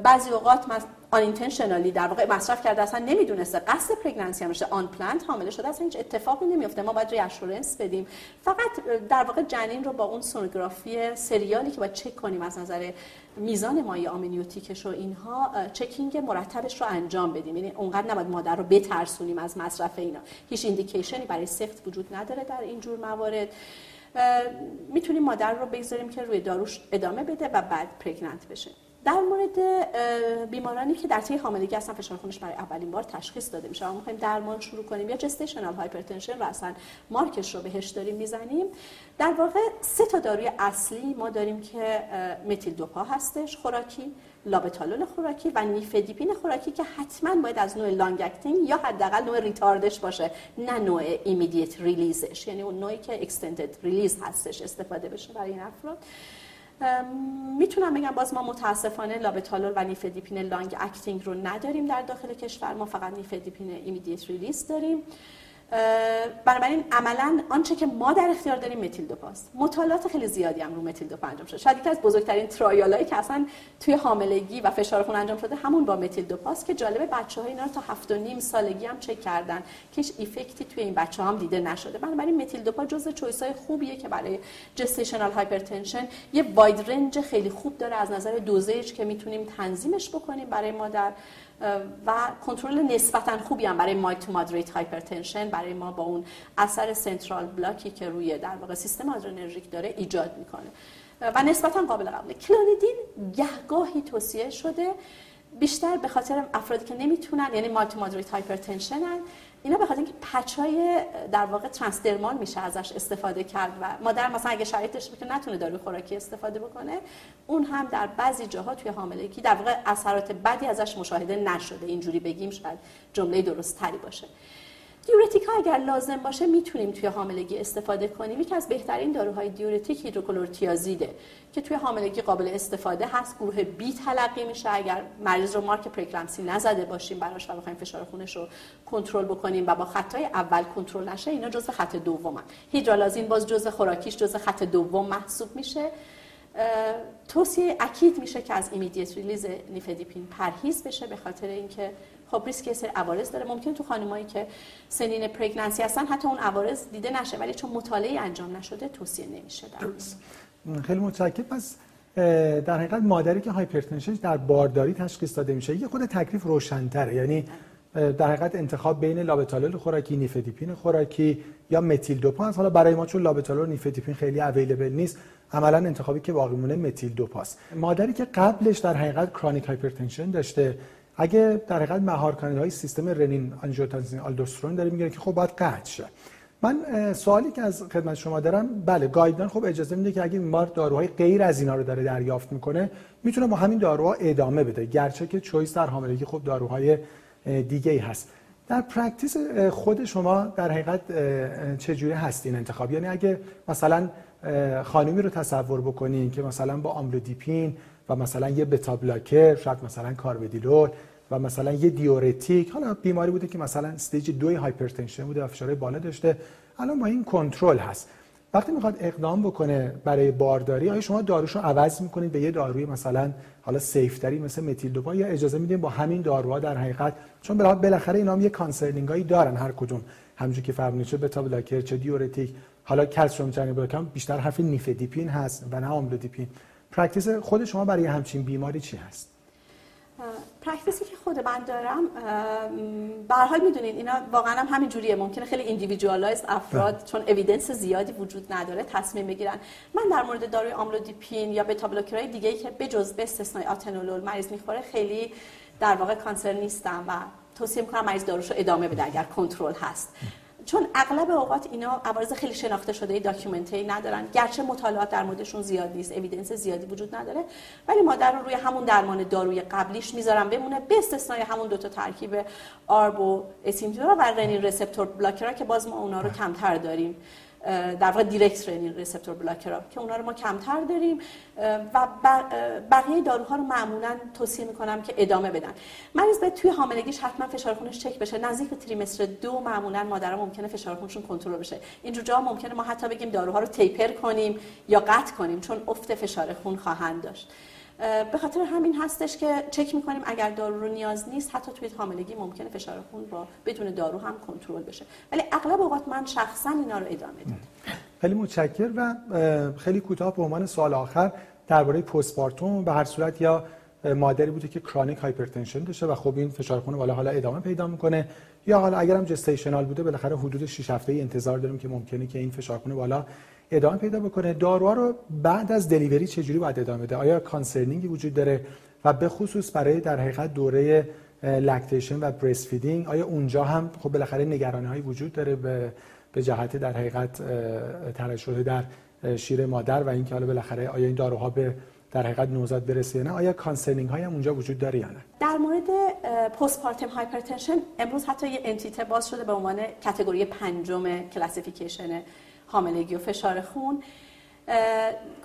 بعضی اوقات unintentionally در واقع مصرف کرده اصلا نمی‌دونسته قصد pregnancy هم unplanned حامله شده اصلا هیچ اتفاقی نمیفته ما باید reassurance بدیم. فقط در واقع جنین رو با اون سونوگرافی سریالی که باید چک کنیم از نظر میزان مایع آمنیوتیکش و اینها checking مرتبش رو انجام بدیم. یعنی اونقدر نباید مادر رو بترسونیم از مصرف اینا. هیچ indication ی برای سقط وجود نداره در این جور موارد. می‌تونیم مادر رو بگذاریم که روی داروش ادامه بده و بعد pregnant بشه. در مورد بیمارانی که در طی حاملگی اصلا فشار خونش برای اولین بار تشخیص داده میشه. ما می‌خوایم درمان شروع کنیم. یا gestational hypertension رو اصلا مارکش رو بهش داریم می‌زنیم. در واقع سه تا داروی اصلی ما داریم که متیل دوپا هستش خوراکی لابتالول خوراکی و نیفدیپین خوراکی که حتما باید از نوع long acting یا حداقل نوع retard ش باشه نه نوع immediate release ش یعنی اون نوعی که extended release هستش استفاده بشه برای این افراد. می‌تونم بگم باز ما متاسفانه لابتالول و نیفدیپین long acting رو نداریم در داخل کشور. ما فقط نیفدیپین immediate release داریم. بنابراین عملا آنچه که ما در اختیار داریم متیل دوپاست مطالعات خیلی زیادی هم رو متیل دوپا انجام شده. شاید یکی از بزرگترین trial ایی که اصلا توی حاملگی و فشار خون انجام شده همون با متیل دوپاست که جالبه بچه ها اینا رو تا هفت و نیم سالگی هم چک کردن که effect ی توی این بچه هم دیده نشده. بنابراین متیل دوپا جزء choice های خوبیه که برای gestational hypertension یه wide range خیلی خوب داره. از نظر dosage که می‌تونیم تنظیمش بکنیم برای مادر و کنترل نسبتا خوبی هم برای mild to moderate hypertension برای ما با اون اثر central block ی که روی در واقع سیستم adrenergic داره ایجاد می‌کنه. و نسبتا قابل قبوله. کلونیدین گهگاهی توصیه شده بیشتر به خاطر افرادی که نمی‌تونن یعنی mild to moderate hypertension اینا به خاطر اینکه patch ای در واقع transdermal میشه ازش استفاده کرد و مادر مثلا اگه شرایطش که نتونه داروی خوراکی استفاده بکنه. اون هم در بعضی جاها توی حاملگی در واقع اثرات بدی ازش مشاهده نشده. اینجوری بگیم شاید جمله درست تری باشه. دیورتیک ها اگر لازم باشه می‌تونیم توی حاملگی استفاده کنیم. یکی از بهترین داروهای دیورتیک هیدروکلورتیازیده که توی حاملگی قابل استفاده هست. گروه بی تلقی میشه. اگر مریض رو مارک پرکلمسی نزده باشیم براش و بخوایم فشار خونش رو کنترل بکنیم و با خطای اول کنترل نشه اینا جزء خط دومن. هیدرالازین باز جزء خوراکیش جزء خط دوم محسوب میشه. توصیه اکید میشه که از immediate release نیفدیپین پرهیز بشه به خاطر اینکه خب ریسک یه سری عوارض داره. ممکن تو خانمایی که سنین pregnancy هستن حتی اون عوارض دیده نشه ولی چون مطالعه انجام نشده توصیه نمیشه درست. خیلی متشکرم. پس در حقیقت مادری که hypertension در بارداری تشخیص داده میشه یه خود تکلیف روشن‌تره. یعنی در حقیقت انتخاب بین لابتالول خوراکی نیفدیپین خوراکی یا متیل دوپا حالا برای ما چون لابتالول نیفدیپین خیلی available نیست عملا انتخابی که باقی مونه متیل دوپاست مادری که قبلش در حقیقت chronic hypertension داشته اگه در حقیقت مهار های سیستم رنین آنژیوتنسین آلدوسترون داره میگه که خب باید قطع شه. من سوالی که از خدمت شما دارم بله guideline خب اجازه میده که اگه بیمار داروهای غیر از اینا رو داره دریافت می‌کنه می‌تونه با همین داروها ادامه بده. گرچه که choice در حاملگی خب داروهای دیگه ای هست. در practice خود شما در حقیقت چجوری هست این انتخاب؟ یعنی اگه مثلا خانمی رو تصور بکنین که مثلا با آملودیپین و مثلا یه beta blocker شاید مثلا کارودیلول و مثلا یه diuretic حالا بیماری بوده که مثلا stage دوی hypertension بوده و فشار بالا داشته. الان با این کنترل هست. وقتی می‌خواد اقدام بکنه برای بارداری آیا شما داروشو عوض می‌کنید به یه داروی مثلا حالا safe تری مثل متیل دوپا یا اجازه میدین با همین داروها در حقیقت؟ چون بالاخره اینا هم یه concerning ایی دارن هر کدوم. همونجوری که فرمودید چه beta blocker چه diuretic حالا calcium channel blocker بیشتر حرف نیفدیپین هست و نه آملودیپین. practice خود شما برای همچین بیماری چی هست؟ practice ی که خود من دارم به حال می‌دونید اینا واقعا هم همین جوریه. ممکنه خیلی individualize افراد بله. چون evidence زیادی وجود نداره تصمیم بگیرن. من در مورد داروی آملودیپین یا beta blocker های دیگه ای که بجز به استثنای آتنولول مریض می‌خوره خیلی در واقع concern نیستم و توصیه می‌کنم مریض داروشو ادامه بده اگر کنترل هست. چون اغلب اوقات اینا عوارض خیلی شناخته شده document ی ندارن. گرچه مطالعات در موردشون زیاد نیست evidence زیادی وجود نداره ولی مادر رو روی همون درمان داروی قبلیش می‌ذارم بمونه به استثنای همون دو تا ترکیب ARB و ACE inhibitor ا و renin receptor blocker ا که باز ما اونا رو کمتر داریم. در واقع direct receptor blocker ها که اونا رو ما کمتر داریم. و بقیه داروها رو معمولا توصیه می‌کنم که ادامه بدن. مریض به توی حاملگیش حتما فشار خونش چک بشه. نزدیک به trimester دو معمولا مادرها ممکنه فشار خونشون کنترل بشه. اینجور جا ممکنه ما حتی بگیم داروها رو taper کنیم یا قطع کنیم چون افت فشار خون خواهند داشت. به خاطر همین هستش که چک می‌کنیم اگر دارو رو نیاز نیست حتی توی حاملگی ممکنه فشار خون با بدون دارو هم کنترل بشه. ولی اغلب اوقات من شخصا اینا رو ادامه دادم خیلی متشکر و خیلی کوتاه به عنوان سوال آخر درباره postpartum به هر صورت یا مادری بوده که chronic hypertension داشته و خب این فشار خون بالا حالا ادامه پیدا می‌کنه یا حالا اگرم gestational بوده بالاخره حدود 6 هفته ای انتظار داریم که ممکنه که این فشار خون بالا ادامه پیدا بکنه. داروها رو بعد از delivery چجوری باید ادامه بده؟ آیا concerning ی وجود داره؟ و به خصوص برای در حقیقت دوره lactation و breast feeding آیا اونجا هم خب بالاخره نگرانی هایی وجود داره به به جهت در حقیقت ترشح در شیر مادر و اینکه حالا بالاخره آیا این داروها به در حقیقت نوزاد برسه نه؟ آیا concerning های هم اونجا وجود داره یا نه؟ در مورد postpartum hypertension امروز حتی یه entity باز شده به عنوان category پنجم classification حاملگی و فشار خون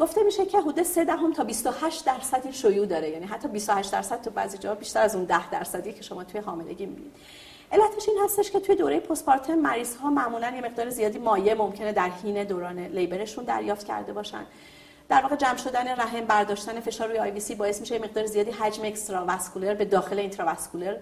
گفته میشه که حدود 3 دهم تا 28 درصدی شیوع داره. یعنی حتی 28 درصد تو بعضی جاها بیشتر از اون 10 درصدی که شما توی حاملگی می‌بینید. علتش این هستش که توی دوره postpartum مریض ها معمولا یه مقدار زیادی مایع ممکنه در حین دوران labor شون دریافت کرده باشن. در واقع جمع شدن رحم برداشتن فشار روی IVC باعث میشه مقدار زیادی حجم extravascular به داخل intravascular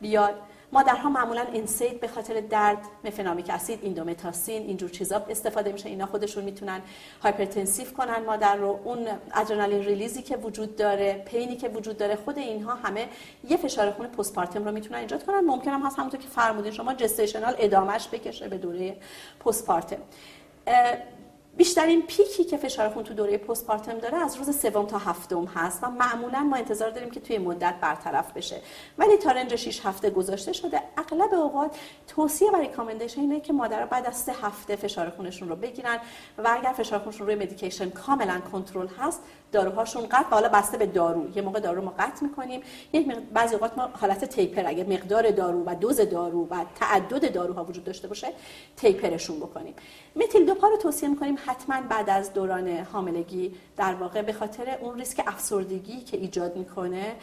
بیاد. مادرها معمولا NSAID به خاطر درد مفنامیک اسید ایندومتاسین اینجور چیزا استفاده میشه. اینا خودشون می‌تونن hypertensive کنن مادر رو. اون adrenaline release ی که وجود داره pain ی که وجود داره خود اینها همه یه فشار خون پستپارتم رو می‌تونن ایجاد کنن. ممکن هم هست همونطور که فرمودین شما جستیشنال ادامش بکشه به دوره پستپارتم بیشترین پیکی که فشار خون تو دوره پستپارتم داره از روز سوم تا هفتم هست و معمولا ما انتظار داریم که توی مدت برطرف بشه. ولی تا رنج 6 هفته گذاشته شده اغلب اوقات توصیه و ریکامندیشن اینه که مادرها بعد از سه هفته فشار خونشون رو بگیرن و اگر فشار خونشون روی مدیکیشن کاملا کنترل هست داروهاشون قطع حالا بسته به دارو. یه موقع دارو ما قطع می‌کنیم. یک بعضی اوقات ما حالت تیپر اگه مقدار دارو و دوز دارو و تعدد داروها وجود داشته باشه تیپرشون بکنیم. متیل دوپا رو توصیه می‌کنیم حتما بعد از دوران حاملگی در واقع به خاطر اون ریسک افسردگی که ایجاد می‌کنه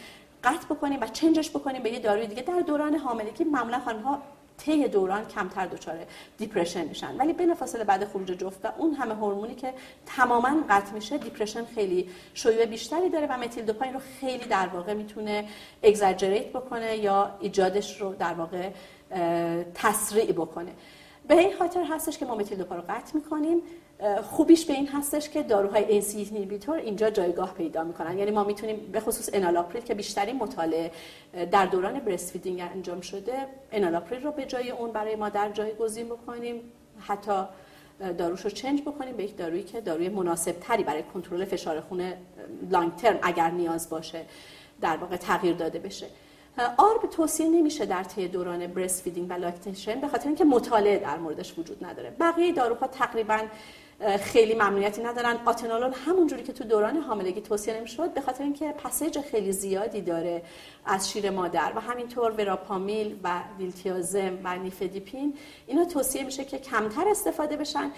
قطع بکنیم و چنجش بکنیم به یه داروی دیگه. در دوران حاملگی معمولا خانم‌ها طی دوران کمتر دچار دیپرشن میشن. ولی بلافاصله بعد خروج جفت و اون همه هورمونی که تماما قطع میشه depression خیلی شیوع بیشتری داره و متیل دوپا این رو خیلی در واقع می‌تونه exaggerate بکنه یا ایجادش رو در واقع تسریع بکنه. به این خاطر هستش که ما متیل دوپا رو قطع می‌کنیم. خوبیش به این هستش که داروهای ACE inhibitor اینجا جایگاه پیدا می‌کنن. یعنی ما می‌تونیم به خصوص انالاپریل که بیشترین مطالعه در دوران breastfeeding انجام شده انالاپریل رو به جای اون برای مادر جایگزین بکنیم. حتی داروش رو change بکنیم به یک دارویی که داروی مناسب تری برای کنترل فشار خون long term اگر نیاز باشه در واقع تغییر داده بشه. ARB توصیه نمیشه در طی دوران breastfeeding و lactation به خاطر اینکه مطالعه در موردش وجود نداره. بقیه داروها تقریبا خیلی ممنوعیتی ندارن. آتنالول همون جوری که تو دوران حاملگی توصیه نمی‌شد به خاطر اینکه passage خیلی زیادی داره از شیر مادر و همینطور وراپامیل و دیلتیازم و نیفدیپین اینا توصیه میشه که کمتر استفاده بشن.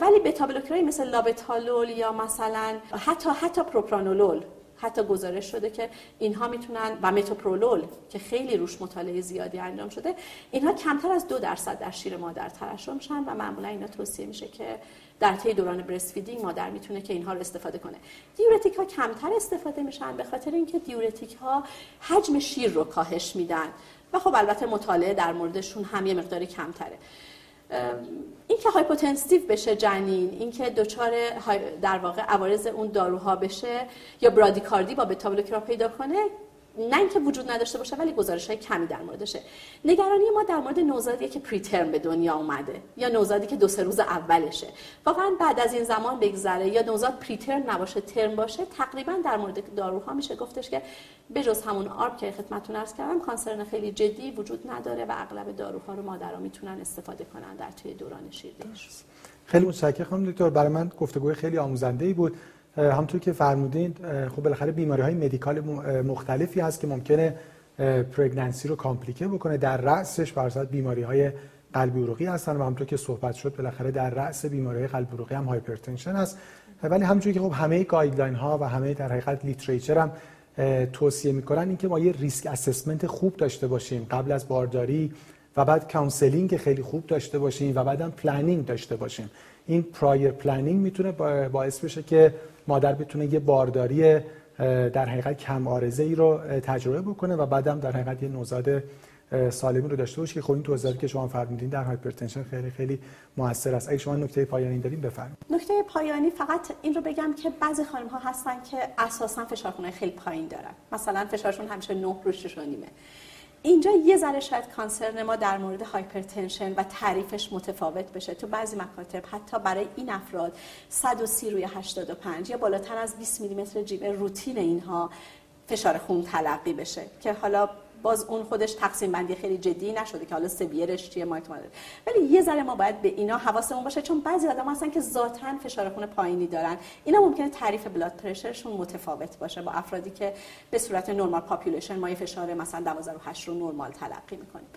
ولی بتا مثل لابتالول یا مثلا حتی حتی پروپرانولول حتی گزارش شده که اینها می‌تونن و متوپرولول که خیلی روش مطالعه زیادی انجام شده اینها کمتر از دو درصد در شیر مادر ترشح میشن و معمولا اینا توصیه میشه که در طی دوران breastfeeding مادر می‌تونه که اینها رو استفاده کنه. diuretic ها کمتر استفاده میشن به خاطر اینکه diuretic ها حجم شیر رو کاهش میدن. و خب البته مطالعه در موردشون هم یه مقداری کمتره. اینکه hypotensive بشه جنین اینکه دچار در واقع عوارض اون داروها بشه یا برادیکاردی با بتا پیدا کنه نه اینکه وجود نداشته باشه ولی گزارش های کمی در موردشه. نگرانی ما در مورد نوزادی که preterm به دنیا اومده یا نوزادی که دو سه روز اولشه. واقعا بعد از این زمان بگذره یا نوزاد preterm نباشه ترم باشه تقریبا در مورد داروها میشه گفتش که بجز همون ARB که خدمتتون عرض کردم concern خیلی جدی وجود نداره و اغلب داروها رو مادرها می‌تونن استفاده کنن در طی دوران شیردهی خیلی متشکرم خانم دکتر. برای من گفتگوی خیلی آموزنده ای بود. همونطور که فرمودین خب بالاخره بیماری های medical مختلفی هست که ممکنه pregnancy رو complicate بکنه در رأسش برصد بیماری های قلبی عروقی هستن و همونطور که صحبت شد بالاخره در رأس بیماری های قلبی عروقی هم hypertension هست. ولی همونجوری که خب همه guideline ها و همه در حقیقت literature هم توصیه می‌کنن اینکه ما یه risk assessment خوب داشته باشیم قبل از بارداری و بعد counseling خیلی خوب داشته باشیم و بعدم planning داشته باشیم. این prior planning می‌تونه باعث بشه که مادر بتونه یه بارداری در حقیقت کم عارضه ای رو تجربه بکنه و بعدم در حقیقت یه نوزاد سالمی رو داشته باشه که خب این توضیحاتی که شما فرمودین در hypertension خیلی خیلی موثر است. اگه شما نکته پایانی دارین بفرمایید. نکته پایانی فقط این رو بگم که بعضی خانم ها هستن که اساسا فشار خون خیلی پایین دارن. مثلا فشارشون همیشه 9 رو 6 نیمه اینجا یه ذره شاید concern ما در مورد hypertension و تعریفش متفاوت بشه. تو بعضی مکاتب حتی برای این افراد 130 روی 85 یا بالاتر از 20 میلیمتر جیوه روتین اینها فشار خون تلقی بشه. که حالا باز اون خودش تقسیم بندی خیلی جدی نشده که حالا severe ش چیه مادر ولی یه ذره ما باید به اینا حواسمون باشه چون بعضی آدم هستن که ذاتا فشار خون پایینی دارن. اینا ممکنه تعریف blood pressure شون متفاوت باشه با افرادی که به صورت normal population ما یه فشار مثلا 12 و 8 رو نورمال تلقی می‌کنیم.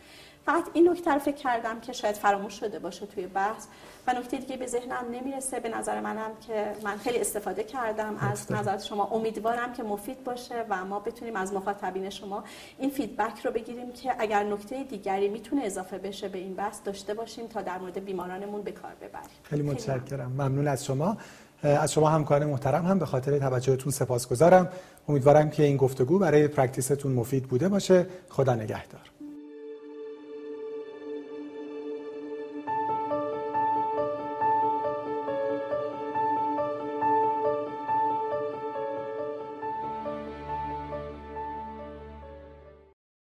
فقط این نکته رو فکر کردم که شاید فراموش شده باشه توی بحث و نکته دیگه به ذهنم نمی‌رسه. به نظر منم که من خیلی استفاده کردم. از نظرات شما امیدوارم که مفید باشه و ما بتونیم از مخاطبین شما این feedback رو بگیریم که اگر نکته دیگری می‌تونه اضافه بشه به این بحث داشته باشیم تا در مورد بیمارانمون به کار ببریم. خیلی متشکرم. ممنون. از شما. از شما همکار محترم هم به خاطر توجهتون سپاسگزارم. امیدوارم که این گفتگو برای practice تون مفید بوده باشه. خدا نگهدار.